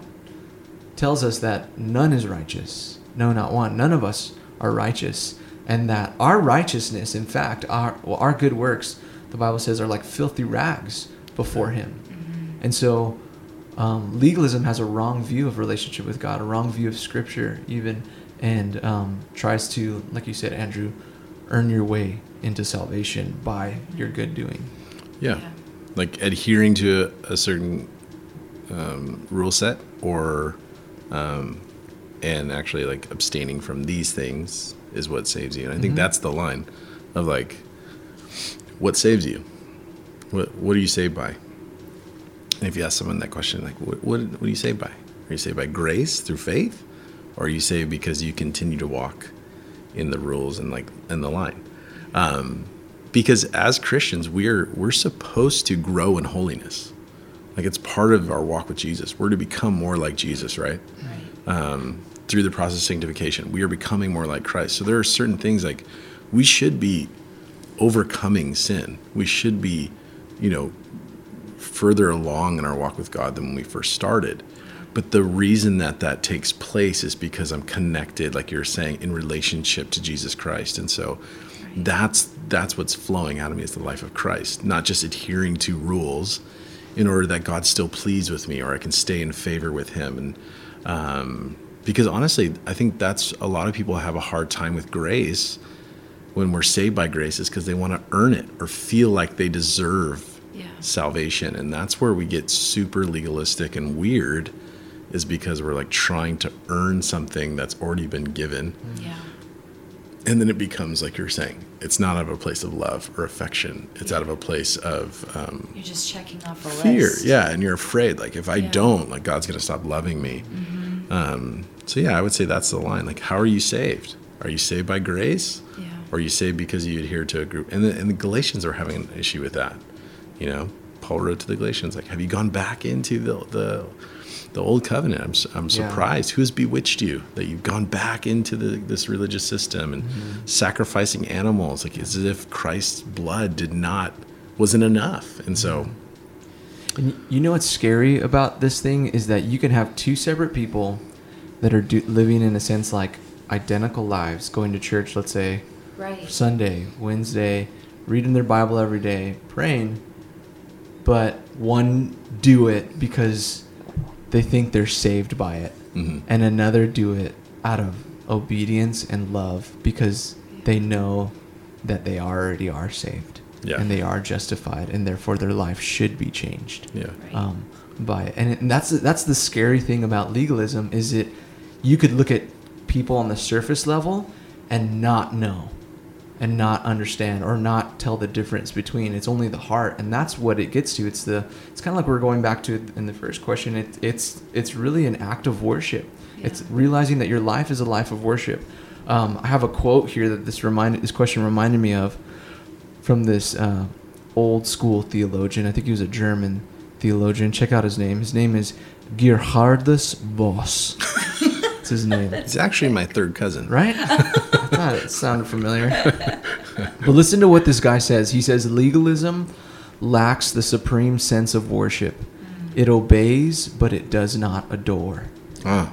tells us that none is righteous, no, not one. None of us are righteous, and that our righteousness, in fact, our well, our good works, the Bible says, are like filthy rags before Him. And so, um, legalism has a wrong view of relationship with God, a wrong view of Scripture, even, and um, tries to, like you said, Andrew, earn your way into salvation by your good doing. Yeah. Yeah. Like adhering to a, a certain um, rule set or, um, and actually like abstaining from these things is what saves you. And I think Mhm. that's the line of like, what saves you? What, what are you saved by? And if you ask someone that question, like, what, what, what are you saved by? Are you saved by grace through faith? Or are you saved because you continue to walk in the rules and like, in the line? Um, because as Christians, we're we're supposed to grow in holiness. Like it's part of our walk with Jesus. We're to become more like Jesus, right? Right. Um, through the process of sanctification, we are becoming more like Christ. So there are certain things like we should be overcoming sin. We should be, you know, further along in our walk with God than when we first started. But the reason that that takes place is because I'm connected, like you're saying, in relationship to Jesus Christ. And so that's that's what's flowing out of me is the life of Christ, not just adhering to rules in order that God's still pleased with me or I can stay in favor with Him. And um, because honestly, I think that's a lot of people have a hard time with grace when we're saved by grace is because they want to earn it or feel like they deserve Yeah. salvation. And that's where we get super legalistic and weird is because we're like trying to earn something that's already been given. Yeah. And then it becomes like you're saying, it's not out of a place of love or affection. It's out of a place of um, You're just checking off a fear. list. Yeah. And you're afraid, like, if I Yeah. Mm-hmm. don't, like, God's going to stop loving me. Um, so, yeah, I would say that's the line. Like, how are you saved? Are you saved by grace? Yeah. Or are you saved because you adhere to a group? And the, and the Galatians are having an issue with that. You know, Paul wrote to the Galatians, like, have you gone back into the, the, the old covenant? I'm, su- I'm Yeah. surprised. Who's bewitched you that you've gone back into the, this religious system and mm-hmm. sacrificing animals? Like, it's as if Christ's blood did not, wasn't enough. And so, mm-hmm. And you know what's scary about this thing is that you can have two separate people that are do- living in a sense like identical lives, going to church, let's say Right. Sunday, Wednesday, reading their Bible every day, praying, but one do it because they think they're saved by it, Mhm. and another do it out of obedience and love because they know that they already are saved Yeah. and they are justified, and therefore their life should be changed yeah. Um, by it. And, it, and that's that's the scary thing about legalism is it you could look at people on the surface level and not know and not understand or not tell the difference between it's only the heart and that's what it gets to it's the it's kind of like we're going back to in the first question it, it's it's really an act of worship it's realizing that your life is a life of worship um, i have a quote here that this reminded this question reminded me of from this uh, old school theologian. I think he was a German theologian. Check out his name. His name is Geerhardus Vos. That's his name. It's actually my third cousin. Right? I it sounded familiar. but listen to what this guy says. He says legalism lacks the supreme sense of worship. It obeys, but it does not adore. Oh,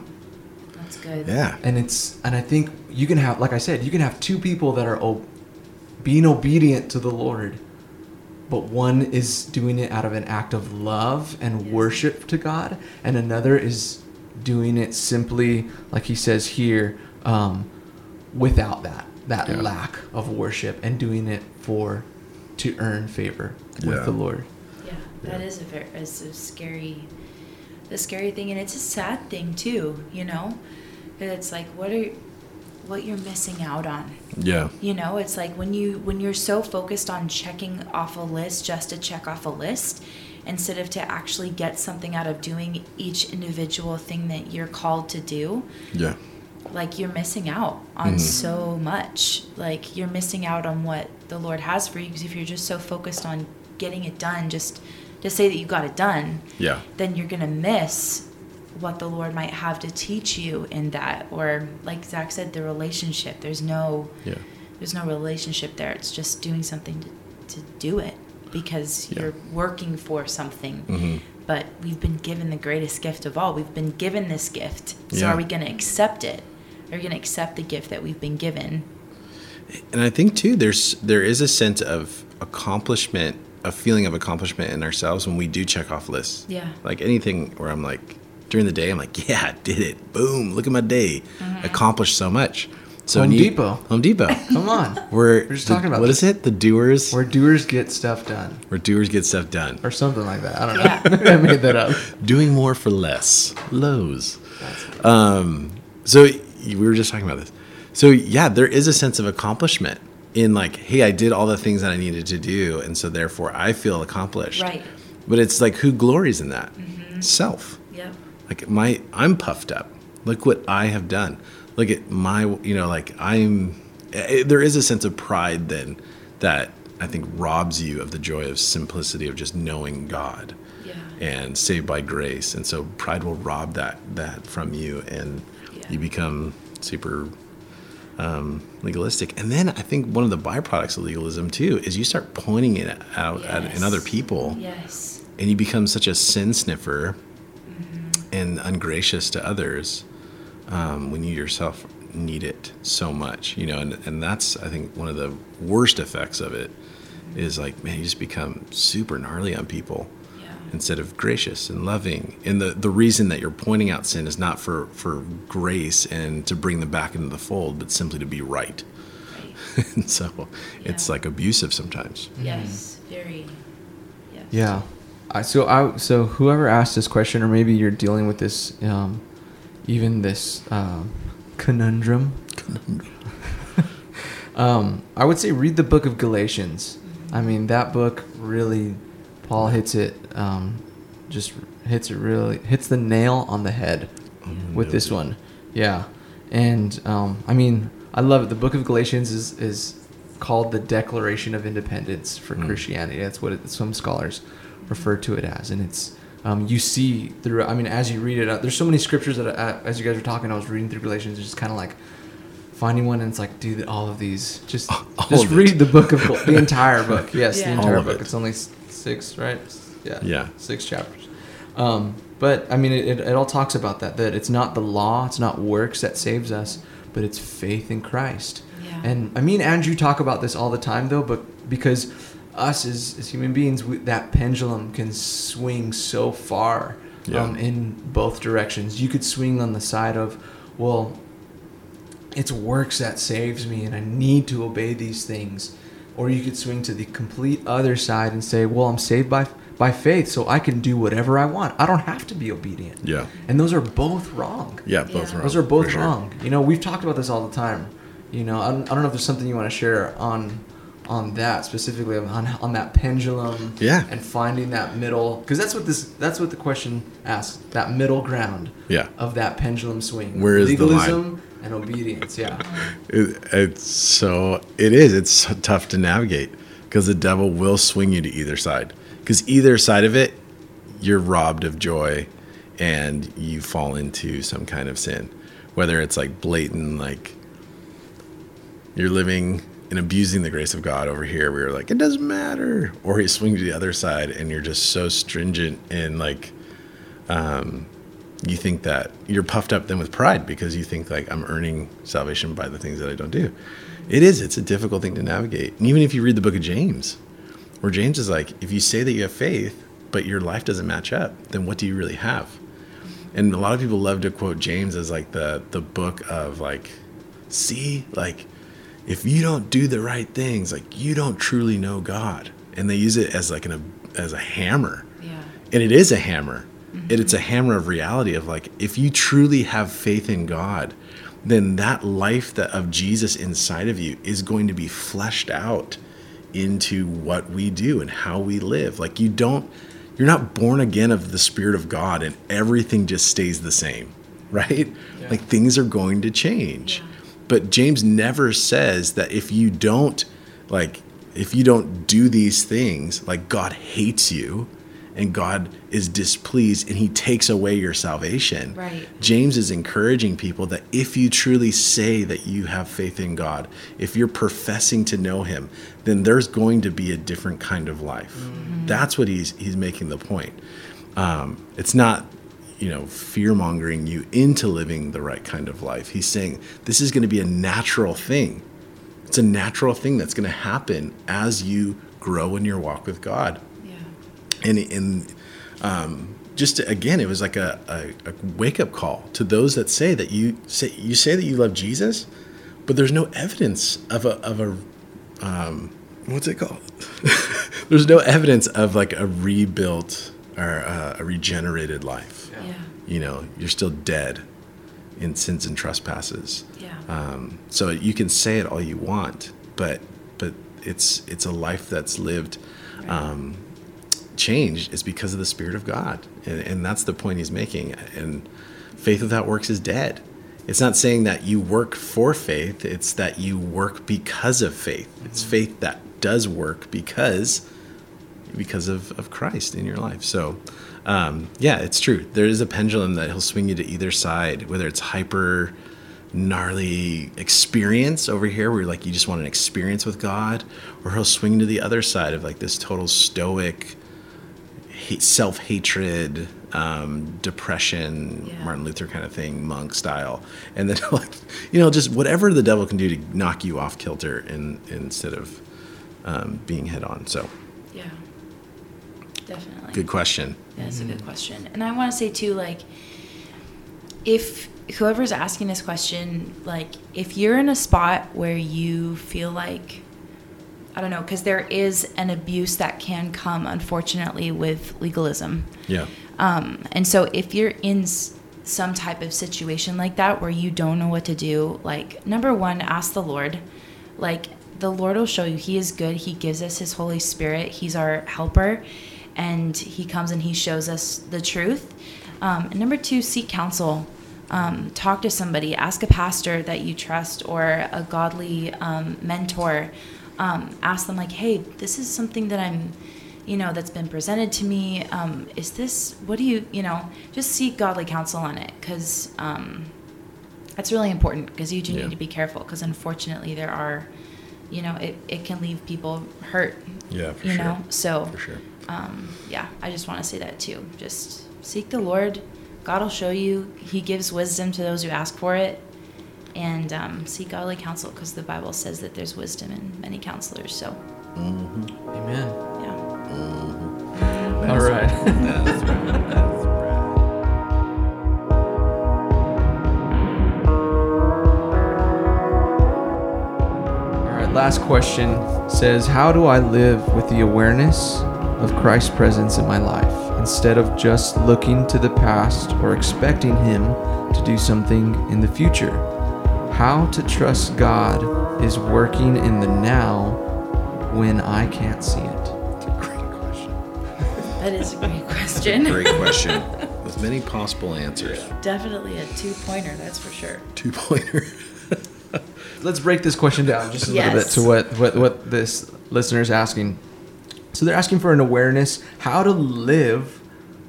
That's good. yeah. And it's and I think you can have like I said, you can have two people that are o- being obedient to the Lord, but one is doing it out of an act of love and Yes. worship to God, and another is doing it simply like he says here, um, without that that Yeah. lack of worship and doing it for to earn favor with Yeah. the Lord. Yeah, that is a very it's a scary, a scary thing, and it's a sad thing too. You know, that it's like what are, what you're missing out on. Yeah. You know, it's like when you when you're so focused on checking off a list just to check off a list, instead of to actually get something out of doing each individual thing that you're called to do Yeah. Like you're missing out on Mhm. so much. Like you're missing out on what the Lord has for you because if you're just so focused on getting it done, just to say that you got it done, Yeah. then you're gonna miss what the Lord might have to teach you in that. Or like Zach said, the relationship. There's no Yeah. there's no relationship there. It's just doing something to, to do it because Yeah. you're working for something. hmm But we've been given the greatest gift of all. We've been given this gift. So Yeah. are we going to accept it? Are we going to accept the gift that we've been given? And I think too, there's there is a sense of accomplishment, a feeling of accomplishment in ourselves when we do check off lists. Yeah. Like anything where I'm like during the day, I'm like, yeah, I did it. Boom! Look at my day. Accomplished so much. So Home you- Depot. Home Depot. Come on. We're, We're just the- talking about what this. is it? The doers. Where doers get stuff done. where doers get stuff done. Or something like that. I don't know. Yeah. I made that up. Doing more for less. Lowe's. Um, so y- we were just talking about this. So yeah, there is a sense of accomplishment in like, hey, I did all the things that I needed to do, and so therefore I feel accomplished. Right. But it's like who glories in that? Self. Yep. Like my, I'm puffed up. Look what I have done. Look at my, you know, like I'm. eh, There is a sense of pride then that I think robs you of the joy of simplicity of just knowing God Yeah. and saved by grace and so pride will rob that that from you and Yeah. You become super um, legalistic. And then I think one of the byproducts of legalism too is you start pointing it out at, in other people, Yes. and you become such a sin sniffer and ungracious to others um, when you yourself need it so much. You know, and and that's I think one of the worst effects of it is like man, you just become super gnarly on people. Instead of gracious and loving. And the, the reason that you're pointing out sin is not for, for grace and to bring them back into the fold, but simply to be right. Right. and so it's like abusive sometimes. Yes. Very. Yes. Yeah. I, so I so whoever asked this question, or maybe you're dealing with this, um, even this um, conundrum. um, I would say read the book of Galatians. I mean that book really, Paul hits it, um, just hits it really hits the nail on the head with this one. Yeah, and um, I mean I love it. The book of Galatians is is called the Declaration of Independence for Mm. Christianity. That's what it, some scholars refer to it as, and it's um, you see through. I mean, as you read it, uh, there's so many scriptures that uh, as you guys were talking, I was reading through Galatians, just kind of like finding one, and it's like, dude, all of these, just All just of it. read the book of the entire book. Yes, the entire book. it. It's only six, right? Yeah. Yeah. Six chapters. Um, but I mean, it, it, it all talks about that. That it's not the law, it's not works that saves us, but it's faith in Christ. Yeah. And I mean, Andrew talk about this all the time, though, but because us as, as human beings, we, that pendulum can swing so far Yeah. um, in both directions. You could swing on the side of, well, it's works that saves me, and I need to obey these things. Or you could swing to the complete other side and say, well, I'm saved by by faith, so I can do whatever I want. I don't have to be obedient. Yeah. And those are both wrong. Yeah, both Yeah. wrong. Those are both sure. wrong. You know, we've talked about this all the time. You know, I don't, I don't know if there's something you want to share on on that specifically on on that pendulum. Yeah. And finding that middle, because that's what this that's what the question asks. That middle ground. Yeah. Of that pendulum swing. Where is the line? legalism and obedience? Yeah. It, it's so it is. It's so tough to navigate because the devil will swing you to either side. Because either side of it, you're robbed of joy, and you fall into some kind of sin. Whether it's like blatant, like you're living and abusing the grace of God over here, you're like it doesn't matter, or you swing to the other side and you're just so stringent and like um, you think that you're puffed up then with pride because you think like I'm earning salvation by the things that I don't do. It is. It's a difficult thing to navigate. And even if you read the book of James, where James is like, if you say that you have faith, but your life doesn't match up, then what do you really have? And a lot of people love to quote James as like the the book of like, see, like if you don't do the right things, like you don't truly know God. And they use it as like an as a hammer Yeah. and it is a hammer Mm-hmm. it, it's a hammer of reality of like if you truly have faith in god then that life that of jesus inside of you is going to be fleshed out into what we do and how we live like you don't you're not born again of the spirit of god and everything just stays the same right Yeah. like things are going to change Yeah. but james never says that if you don't like if you don't do these things like god hates you and god is displeased and he takes away your salvation. Right. james is encouraging people that if you truly say that you have faith in god if you're professing to know him then there's going to be a different kind of life. That's what he's he's making the point. Um, it's not you know fear mongering you into living the right kind of life. He's saying this is going to be a natural thing. It's a natural thing that's going to happen as you grow in your walk with god. And and um, just to- again, it was like a, a, a wake up call to those that say that you say you say that you love Jesus, but there's no evidence of a of a um, what's it called? there's no evidence of like a rebuilt or uh, a regenerated life. Yeah. You know, you're still dead in sins and trespasses. Yeah. Um, so you can say it all you want, but but it's it's a life that's lived um, changed is because of the Spirit of God, and, and that's the point he's making. And faith without works is dead. It's not saying that you work for faith; it's that you work because of faith. It's faith that does work because because of, of Christ in your life. So, um, yeah, it's true. There is a pendulum that he'll swing you to either side, whether it's hyper gnarly experience over here where like you just want an experience with God, or he'll swing to the other side of like this total stoic hate, self-hatred, um, depression, Yeah. Martin Luther kind of thing, monk style, and then like you know just whatever the devil can do to knock you off kilter in, instead of um, being head on. So Yeah. Definitely. good question. That's a good question. And I want to say too, like, if whoever's asking this question, like, if you're in a spot where you feel like, I don't know, because there is an abuse that can come, unfortunately, with legalism. Yeah. Um, and so if you're in s- some type of situation like that where you don't know what to do, like number one, ask the Lord. Like the Lord will show you He is good. He gives us His Holy Spirit. He's our helper, and He comes and He shows us the truth. Um, and number two, seek counsel. Um, talk to somebody. Ask a pastor that you trust or a godly um, mentor. Um, ask them like, "Hey, this is something that I'm." you know that's been presented to me um, is this what do you you know just seek godly counsel on it because um, that's really important because you do Yeah. need to be careful because unfortunately there are you know it, it can leave people hurt Yeah, for you sure. know so For sure. um, yeah i just want to say that too just seek the lord god will show you he gives wisdom to those who ask for it and um, seek godly counsel because the bible says that there's wisdom in many counselors so Amen. yeah All right. That's right. That's right. All right, last question says How do I live with the awareness of Christ's presence in my life instead of just looking to the past or expecting Him to do something in the future? How to trust God is working in the now when I can't see it. Great question. that is a great question Great question. With many possible answers. Definitely a two pointer, that's for sure. Two pointer. Let's break this question down just a little bit to what, what, what this listener is asking. So they're asking for an awareness, how to live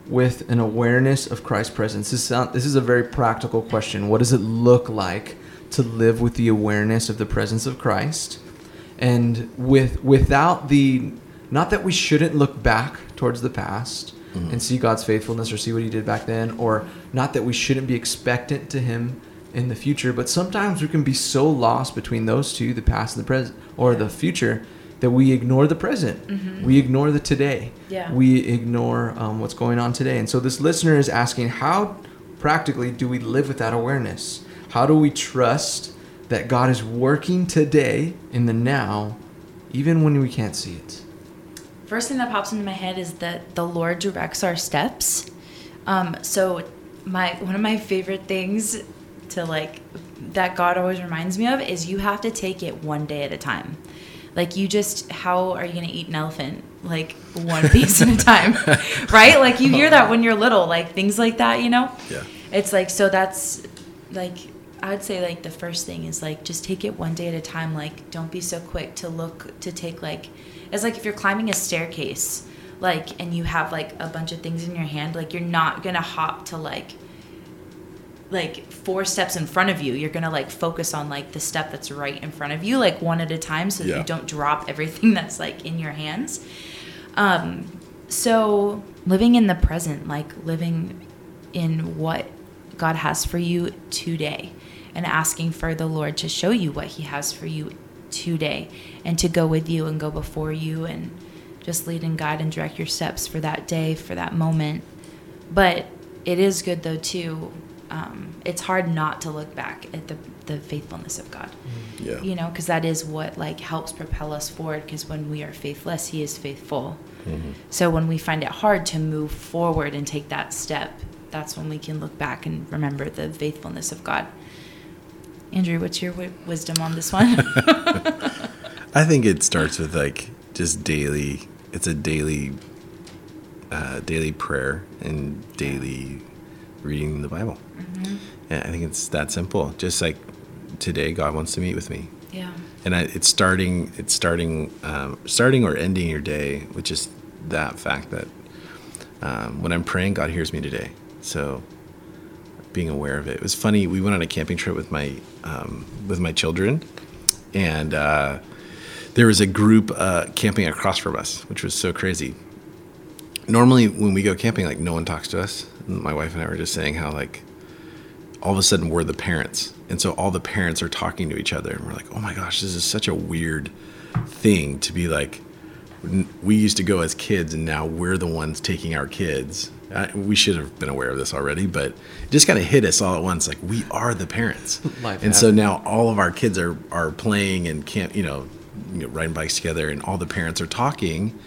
with an awareness of Christ's presence. This, sound, this is a very practical question. What does it look like to live with the awareness of the presence of Christ? And with without the not that we shouldn't look back towards the past and see God's faithfulness or see what he did back then, or not that we shouldn't be expectant to him in the future, but sometimes we can be so lost between those two, the past and the present, or the future, that we ignore the present. We ignore the today. Yeah. We ignore um, what's going on today. And so this listener is asking, how practically do we live with that awareness? How do we trust that God is working today in the now, even when we can't see it? First thing that pops into my head is that the Lord directs our steps. Um, so my one of my favorite things to like that God always reminds me of is you have to take it one day at a time. Like you just how are you gonna eat an elephant? Like one piece at a time. right? Like you hear that when you're little, like things like that, you know? Yeah. It's like so that's like I'd say like the first thing is like just take it one day at a time. Like don't be so quick to look to take like it's like if you're climbing a staircase, like and you have like a bunch of things in your hand, like you're not gonna hop to like like four steps in front of you. You're gonna like focus on like the step that's right in front of you, like one at a time, so that Yeah. you don't drop everything that's like in your hands. Um, so living in the present, like living in what God has for you today, and asking for the Lord to show you what He has for you today, and to go with you and go before you, and just lead and guide and direct your steps for that day, for that moment. But it is good though too. Um, it's hard not to look back at the the faithfulness of God Yeah. you know because that is what like helps propel us forward because when we are faithless he is faithful so when we find it hard to move forward and take that step that's when we can look back and remember the faithfulness of god andrew what's your wi- wisdom on this one I think it starts with like just daily. It's a daily, uh, daily prayer and daily reading the Bible. And I think it's that simple. Just like today, God wants to meet with me, yeah and I, it's starting. It's starting, um, starting or ending your day with just that fact that um, when I'm praying, God hears me today. So being aware of it. It was funny. We went on a camping trip with my um, with my children, and uh, there was a group uh, camping across from us, which was so crazy. Normally, when we go camping, like no one talks to us. My wife and I were just saying how like all of a sudden we're the parents, and so all the parents are talking to each other, and we're like, oh my gosh, this is such a weird thing to be like. We used to go as kids, and now we're the ones taking our kids I, we should have been aware of this already, but it just kind of hit us all at once. Like we are the parents, Life and so now all of our kids are are playing and can't you know, you know riding bikes together, and all the parents are talking.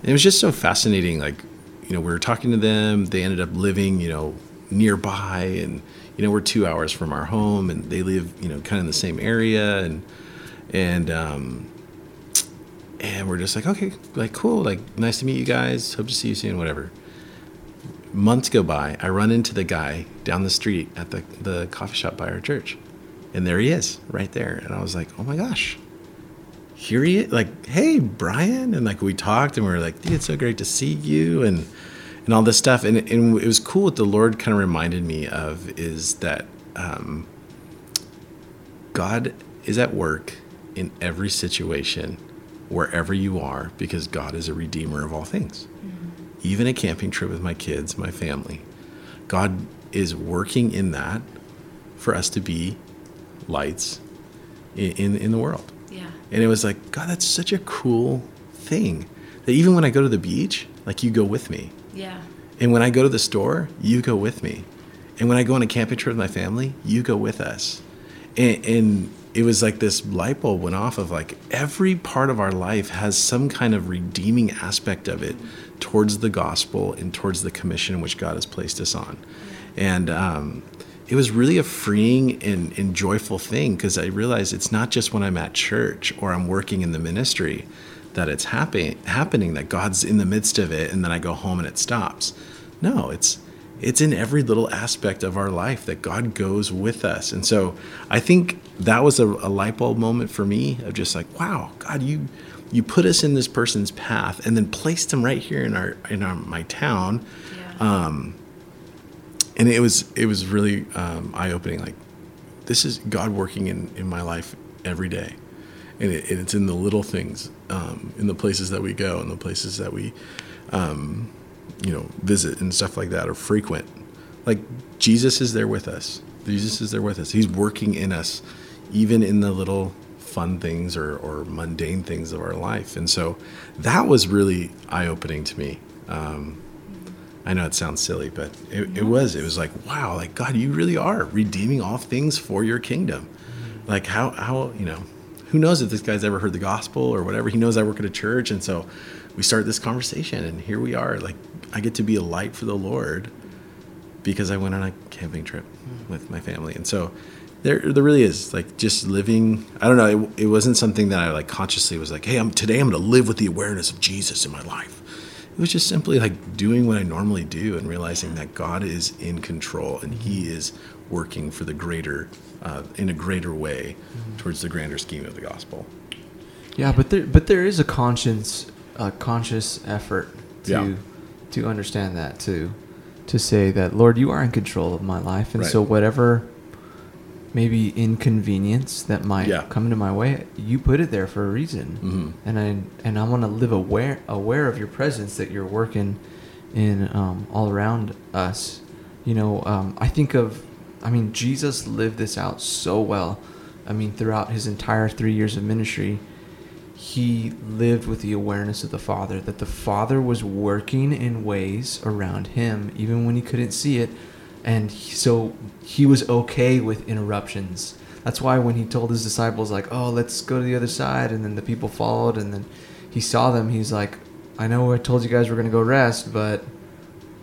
And it was just so fascinating. Like you know, we were talking to them. They ended up living you know nearby, and you know we're two hours from our home, and they live you know kind of in the same area, and and um, and we're just like okay, like cool, like nice to meet you guys. Hope to see you soon. Whatever months go by. I run into the guy down the street at the, the coffee shop by our church. And there he is, right there. And I was like, oh my gosh, here he is. Like, hey, Brian. And like, we talked and we were like, dude, it's so great to see you. And, and all this stuff. And, and it was cool. What the Lord kind of reminded me of is that um, God is at work in every situation, wherever you are, because God is a redeemer of all things even a camping trip with my kids, my family. God is working in that for us to be lights in, in, in, the world. Yeah. And it was like, God, that's such a cool thing that even when I go to the beach, like you go with me. Yeah. And when I go to the store, you go with me. And when I go on a camping trip with my family, you go with us. And, and it was like this light bulb went off of like every part of our life has some kind of redeeming aspect of it towards the gospel and towards the commission which God has placed us on. And um, it was really a freeing and, and joyful thing because I realized it's not just when I'm at church or I'm working in the ministry that it's happy, happening, that God's in the midst of it and then I go home and it stops. No, it's it's in every little aspect of our life that God goes with us. And so I think that was a, a light bulb moment for me of just like, wow, God, you you put us in this person's path and then placed them right here in our in our my town. Yeah. um, and it was it was really um, eye opening like this is God working in in my life every day. And, it, and it's in the little things um, in the places that we go and the places that we um, you know visit and stuff like that are frequent. Like Jesus is there with us. Jesus is there with us. He's working in us even in the little fun things or, or mundane things of our life. And so that was really eye opening to me. Um, I know it sounds silly, but it, it, was. It was like, wow, like God, you really are redeeming all things for your kingdom. Like how how you know, who knows if this guy's ever heard the gospel or whatever. He knows I work at a church, and so we start this conversation, and here we are. Like I get to be a light for the Lord because I went on a camping trip with my family, and so there there really is like just living i don't know it, it wasn't something that i like consciously was like hey i'm today i'm going to live with the awareness of jesus in my life it was just simply like doing what i normally do and realizing that god is in control and he is working for the greater uh, in a greater way towards the grander scheme of the gospel Yeah, but there but there is a conscience a conscious effort to Yeah. to understand that too. To say that Lord, you are in control of my life and Right. so whatever maybe inconvenience that might Yeah. come into my way, you put it there for a reason. Mhm. And I and I want to live aware aware of your presence that you're working in um, all around us. You know, um, I think of, I mean, Jesus lived this out so well. I mean, throughout his entire three years of ministry, he lived with the awareness of the Father, that the Father was working in ways around him, even when he couldn't see it. And so he was okay with interruptions. That's why when he told his disciples, like, oh, let's go to the other side, and then the people followed, and then he saw them, he's like, I know I told you guys we're going to go rest, but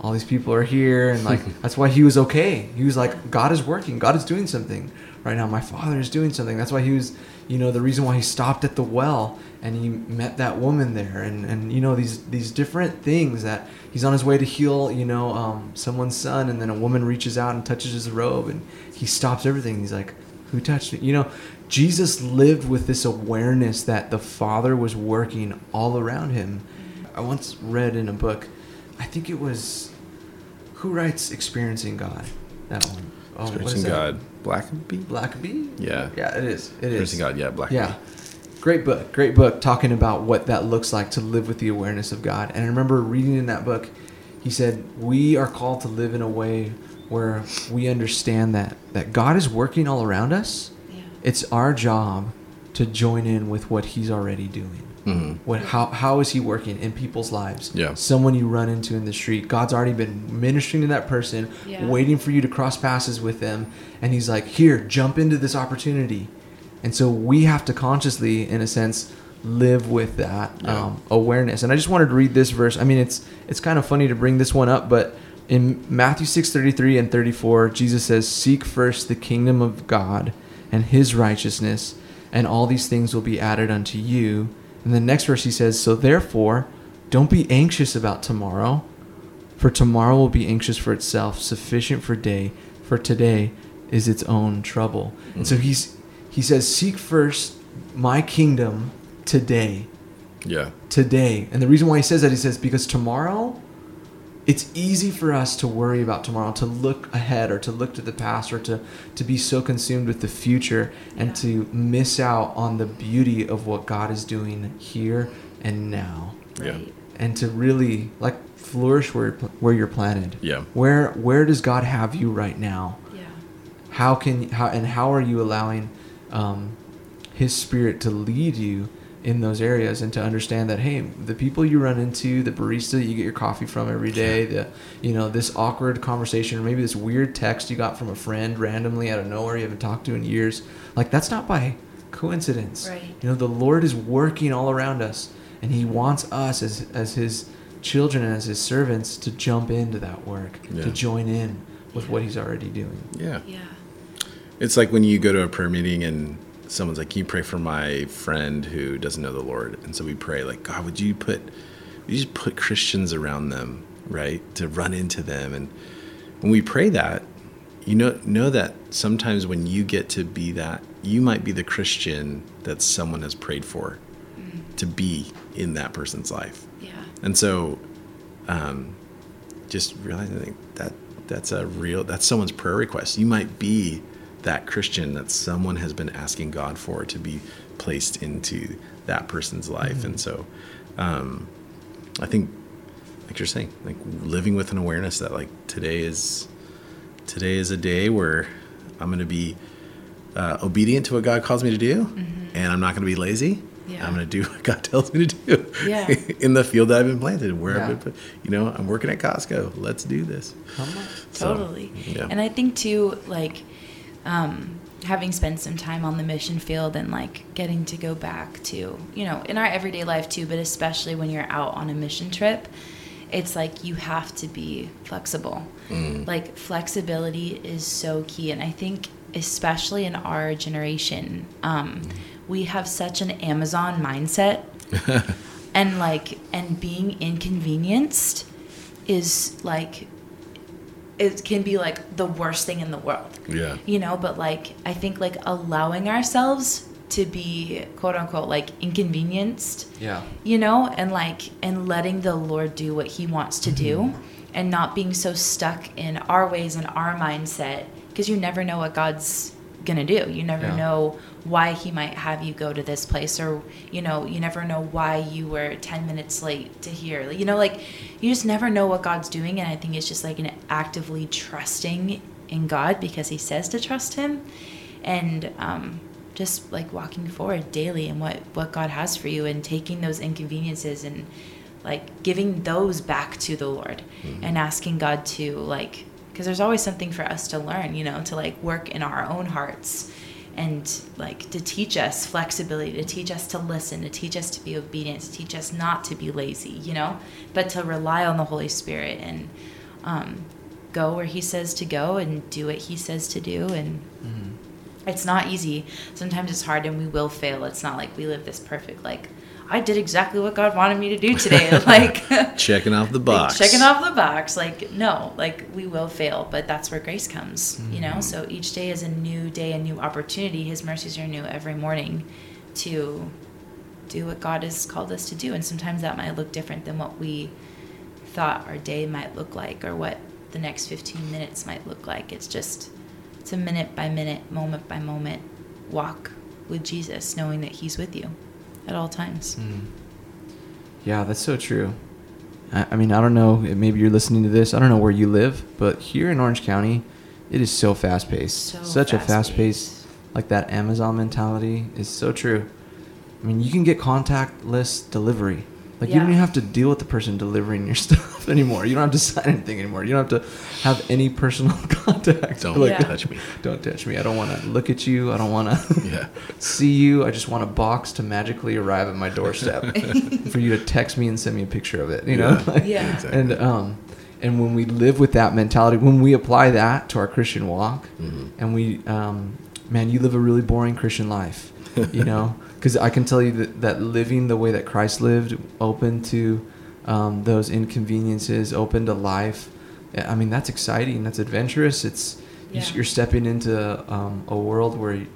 all these people are here and like that's why he was okay. He was like god is working. God is doing something right now. My father is doing something. That's why he was you know the reason why he stopped at the well and he met that woman there and and you know these these different things that he's on his way to heal you know um, someone's son and then a woman reaches out and touches his robe and he stops everything he's like who touched me you know jesus lived with this awareness that the father was working all around him i once read in a book i think it was who writes experiencing God? That one. Oh, Experiencing? God. Blackaby? Blackaby? Yeah. Yeah, it is. It is. Experiencing God, yeah, Blackaby. Yeah. Great book. Great book talking about what that looks like to live with the awareness of God. And I remember reading in that book, he said, We are called to live in a way where we understand that that God is working all around us. Yeah. It's our job to join in with what he's already doing. Mhm. What how how is he working in people's lives? Yeah. Someone you run into in the street, God's already been ministering to that person, Yeah. waiting for you to cross passes with them, and he's like, "Here, jump into this opportunity." And so we have to consciously, in a sense, live with that Yeah. um, awareness. And I just wanted to read this verse. I mean, it's it's kind of funny to bring this one up, but in Matthew six thirty three and thirty four, Jesus says, "Seek first the kingdom of God and His righteousness, and all these things will be added unto you." And the next verse he says, "So therefore, don't be anxious about tomorrow, for tomorrow will be anxious for itself. Sufficient for day, for today is its own trouble." And so he's he says, "Seek first my kingdom today." Yeah. today. And the reason why he says that, he says, because tomorrow, it's easy for us to worry about tomorrow, to look ahead or to look to the past or to, to be so consumed with the future and Yeah. to miss out on the beauty of what God is doing here and now. Yeah. And to really like flourish where, where you're planted. Yeah. Where, where does God have you right now? Yeah. how can how and how are you allowing um, his spirit to lead you in those areas and to understand that hey the people you run into the barista you get your coffee from every day the you know this awkward conversation or maybe this weird text you got from a friend randomly out of nowhere you haven't talked to in years like that's not by coincidence Right. you know the lord is working all around us and he wants us as as his children and as his servants to jump into that work Yeah. to join in with what he's already doing Yeah. Yeah. It's like when you go to a prayer meeting and someone's like, "Can you pray for my friend who doesn't know the Lord?" And so we pray like, "God, would you put, would you just put Christians around them, right, to run into them?" And when we pray that, you know, know that sometimes when you get to be that, you might be the Christian that someone has prayed for to be in that person's life. Yeah. And so, um, just realizing that that's a real that's someone's prayer request. You might be that Christian that someone has been asking God for to be placed into that person's life. And so, um, I think, like you're saying, like living with an awareness that like today is today is a day where I'm going to be uh, obedient to what God calls me to do, and I'm not going to be lazy. Yeah. I'm going to do what God tells me to do Yeah. in the field that I've been planted, where Yeah. I've been put. You know, I'm working at Costco. Let's do this. So, Totally. yeah. And I think too, like, um, having spent some time on the mission field and like getting to go back to, you know, in our everyday life too, but especially when you're out on a mission trip, it's like you have to be flexible. Mm. Like, flexibility is so key. And I think, especially in our generation, um, we have such an Amazon mindset and like and being inconvenienced is like it can be like the worst thing in the world Yeah. you know but like i think like allowing ourselves to be quote unquote like inconvenienced Yeah. you know and like and letting the lord do what he wants to do Mm-hmm. and not being so stuck in our ways and our mindset because you never know what god's gonna do you never Yeah. know why he might have you go to this place or you know you never know why you were 10 minutes late to here. You know like you just never know what god's doing and i think it's just like an actively trusting in god because he says to trust him and um, just like walking forward daily in what what God has for you and taking those inconveniences and like giving those back to the Lord and asking God to like because there's always something for us to learn, you know, to like work in our own hearts and like to teach us flexibility, to teach us to listen, to teach us to be obedient, to teach us not to be lazy, you know, but to rely on the Holy Spirit and um, go where He says to go and do what He says to do and it's not easy. Sometimes it's hard and we will fail. It's not like we live this perfect like I did exactly what God wanted me to do today. like Checking off the like, box. checking off the box. Like no, like we will fail, but that's where grace comes, you know? Mm-hmm. So each day is a new day, a new opportunity. His mercies are new every morning to do what God has called us to do. And sometimes that might look different than what we thought our day might look like or what the next 15 minutes might look like. It's just, it's a minute by minute, moment by moment walk with Jesus, knowing that He's with you at all times. Mm. Yeah, that's so true. I, I mean, I don't know. Maybe you're listening to this. I don't know where you live, but here in Orange County, it is so fast paced. So Such a fast fast-paced. like that Amazon mentality is so true. I mean, you can get contactless delivery. Like you don't even have to deal with the person delivering your stuff anymore. You don't have to sign anything anymore. You don't have to have any personal contact. Don't Like, Yeah. touch me. Don't touch me. I don't want to look at you. I don't want to Yeah. see you. I just want a box to magically arrive at my doorstep for you to text me and send me a picture of it. You know. Yeah. Like, Yeah. Exactly. And um, and when we live with that mentality, when we apply that to our Christian walk, Mhm. and we, um, man, you live a really boring Christian life. You know, because I can tell you that, that living the way that Christ lived, open to um, those inconveniences, open to life. I mean, that's exciting. That's adventurous. It's Yeah. you're stepping into um, a world where, you-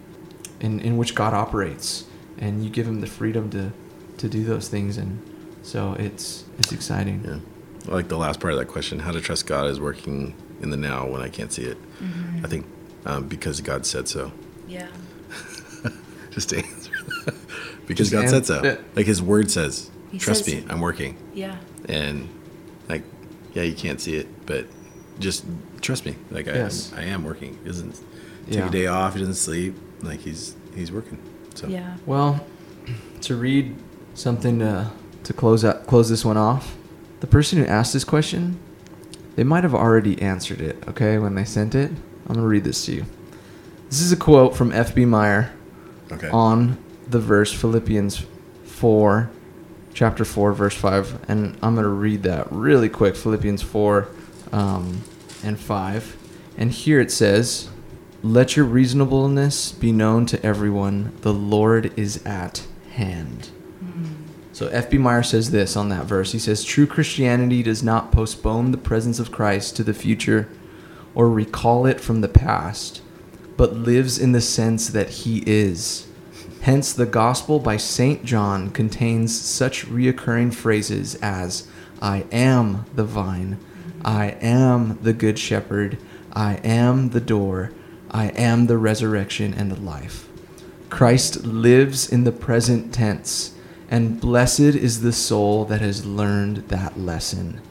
in in which God operates, and you give Him the freedom to to do those things, and so it's it's exciting. Yeah. I like the last part of that question. How to trust God is working in the now when I can't see it. Mm-hmm. I think um, because God said so. Yeah. Just to answer. because Just God an- said so. yeah. Like His Word says, He "Trust says- me, I'm working." Yeah. And like, yeah, you can't see it, but just trust me. Like I, Yes. I am working. He doesn't take Yeah. a day off. He doesn't sleep. Like he's he's working. So Yeah. Well, to read something to to close out close this one off, the person who asked this question, they might have already answered it. Okay, when they sent it, I'm gonna read this to you. This is a quote from F.B. Meyer okay. on the verse Philippians 4, chapter 4, verse 5. And I'm going to read that really quick Philippians 4 um, and 5. And here it says, Let your reasonableness be known to everyone, the Lord is at hand. So F.B. Meyer says this on that verse. He says, True Christianity does not postpone the presence of Christ to the future or recall it from the past, but lives in the sense that he is. Hence, the Gospel by St. John contains such reoccurring phrases as, I am the vine, I am the good shepherd, I am the door, I am the resurrection and the life. Christ lives in the present tense, and blessed is the soul that has learned that lesson.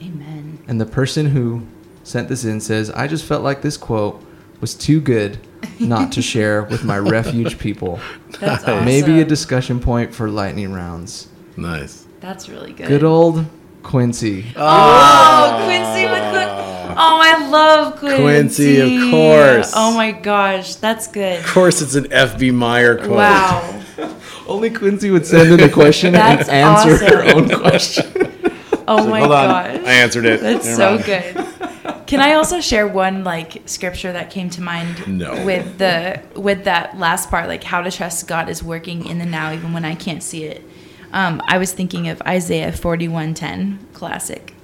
Amen. And the person who sent this in says, I just felt like this quote was too good not to share with my refuge people. That's awesome. Maybe a discussion point for lightning rounds. nice. That's really good. Good old Quincy. Oh, Quincy McCook. Ah. Oh, I love Quincy. Quincy, of course. Oh my gosh, that's good. Of course, it's an FB Meyer quote. Wow. Only Quincy would send in a question That's and answer her own question. Oh my Hold on, gosh. I answered it. That's Never so mind. good. Can I also share one like scripture that came to mind No. with the with that last part, like how to trust God is working in the now even when I can't see it. Um, I was thinking of Isaiah forty one ten, classic.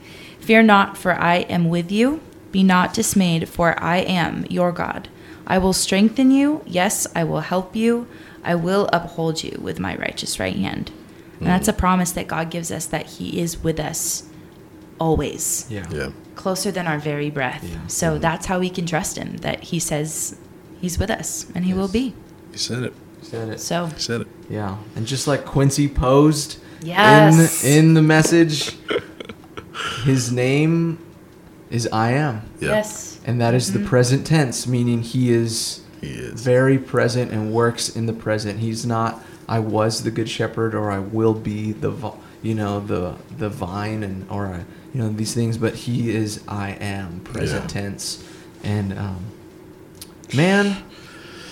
Fear not, for I am with you. Be not dismayed, for I am your God. I will strengthen you. Yes, I will help you. I will uphold you with my righteous right hand. And that's a promise that God gives us that He is with us always Yeah. Yeah. closer than our very breath. Yeah. So mm-hmm. that's how we can trust him that he says he's with us and he will be. You said it. He said it. So You said it. Yeah. And just like Quincy posed Yes. in, in the message, his name is I am. Yeah. yes. And that is the mm-hmm. present tense, meaning he is He is. very present and works in the present. He's not I was the good shepherd or I will be the you know the the vine and or I, you know these things, but he is I am present Yeah. tense. And um, man,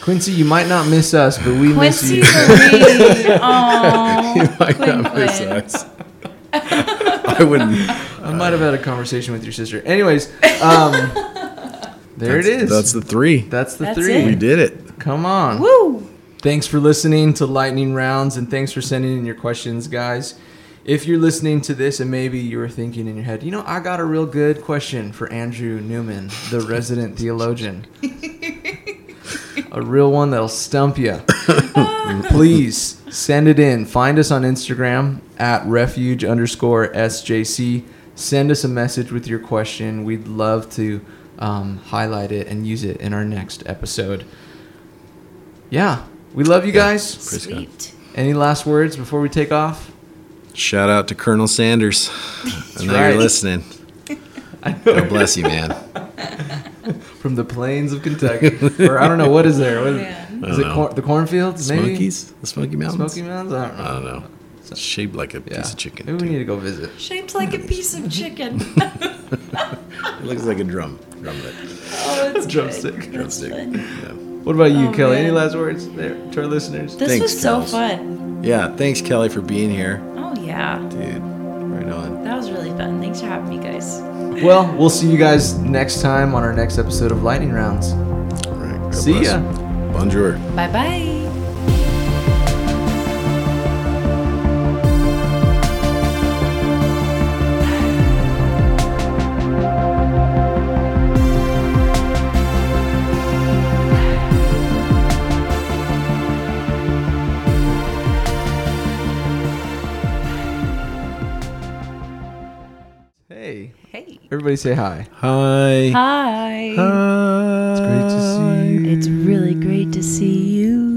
Quincy, you might not miss us, but we Quincy miss you. Marie. Oh, you might Quinn, not miss Quinn. us. I wouldn't. I might have had a conversation with your sister. Anyways, um, there it That's- is. That's the three. That's the That's three. it. we did it. Come on. Woo! Thanks for listening to Lightning Rounds and thanks for sending in your questions, guys. If you're listening to this and maybe you were thinking in your head, you know, I got a real good question for Andrew Newman, the resident theologian. a real one that'll stump you. Please send it in. Find us on Instagram at refuge underscore SJC. send us a message with your question. We'd love to um, highlight it and use it in our next episode. Yeah, we love you guys. Chris Sweet. Any last words before we take off? Shout out to Colonel Sanders. I know right. you're listening. God bless you, man. From the plains of Kentucky, or I don't know what is there. What is, Man. Is it cor- the cornfields? Maybe Smokies? The Smoky Mountains? Smoky Mountains. I don't know. I don't know. It's shaped like a Yeah. piece of chicken. Maybe we need to go visit. Shaped like a piece of chicken. It looks like a drum. Drumlet. oh, it's Drumstick. Drumstick. Yeah. What about you, Oh, Kelly? Any last words there to our listeners? This Thanks, was so Kels. fun. yeah. Thanks, Kelly, for being here. Oh yeah, Dude, right on. that was really fun. Thanks for having me, guys. Well, we'll see you guys next time on our next episode of Lightning Rounds. All right. See bless. ya. Bonjour. Bye bye. Everybody say hi. Hi. Hi. Hi. It's great to see you. It's really great to see you.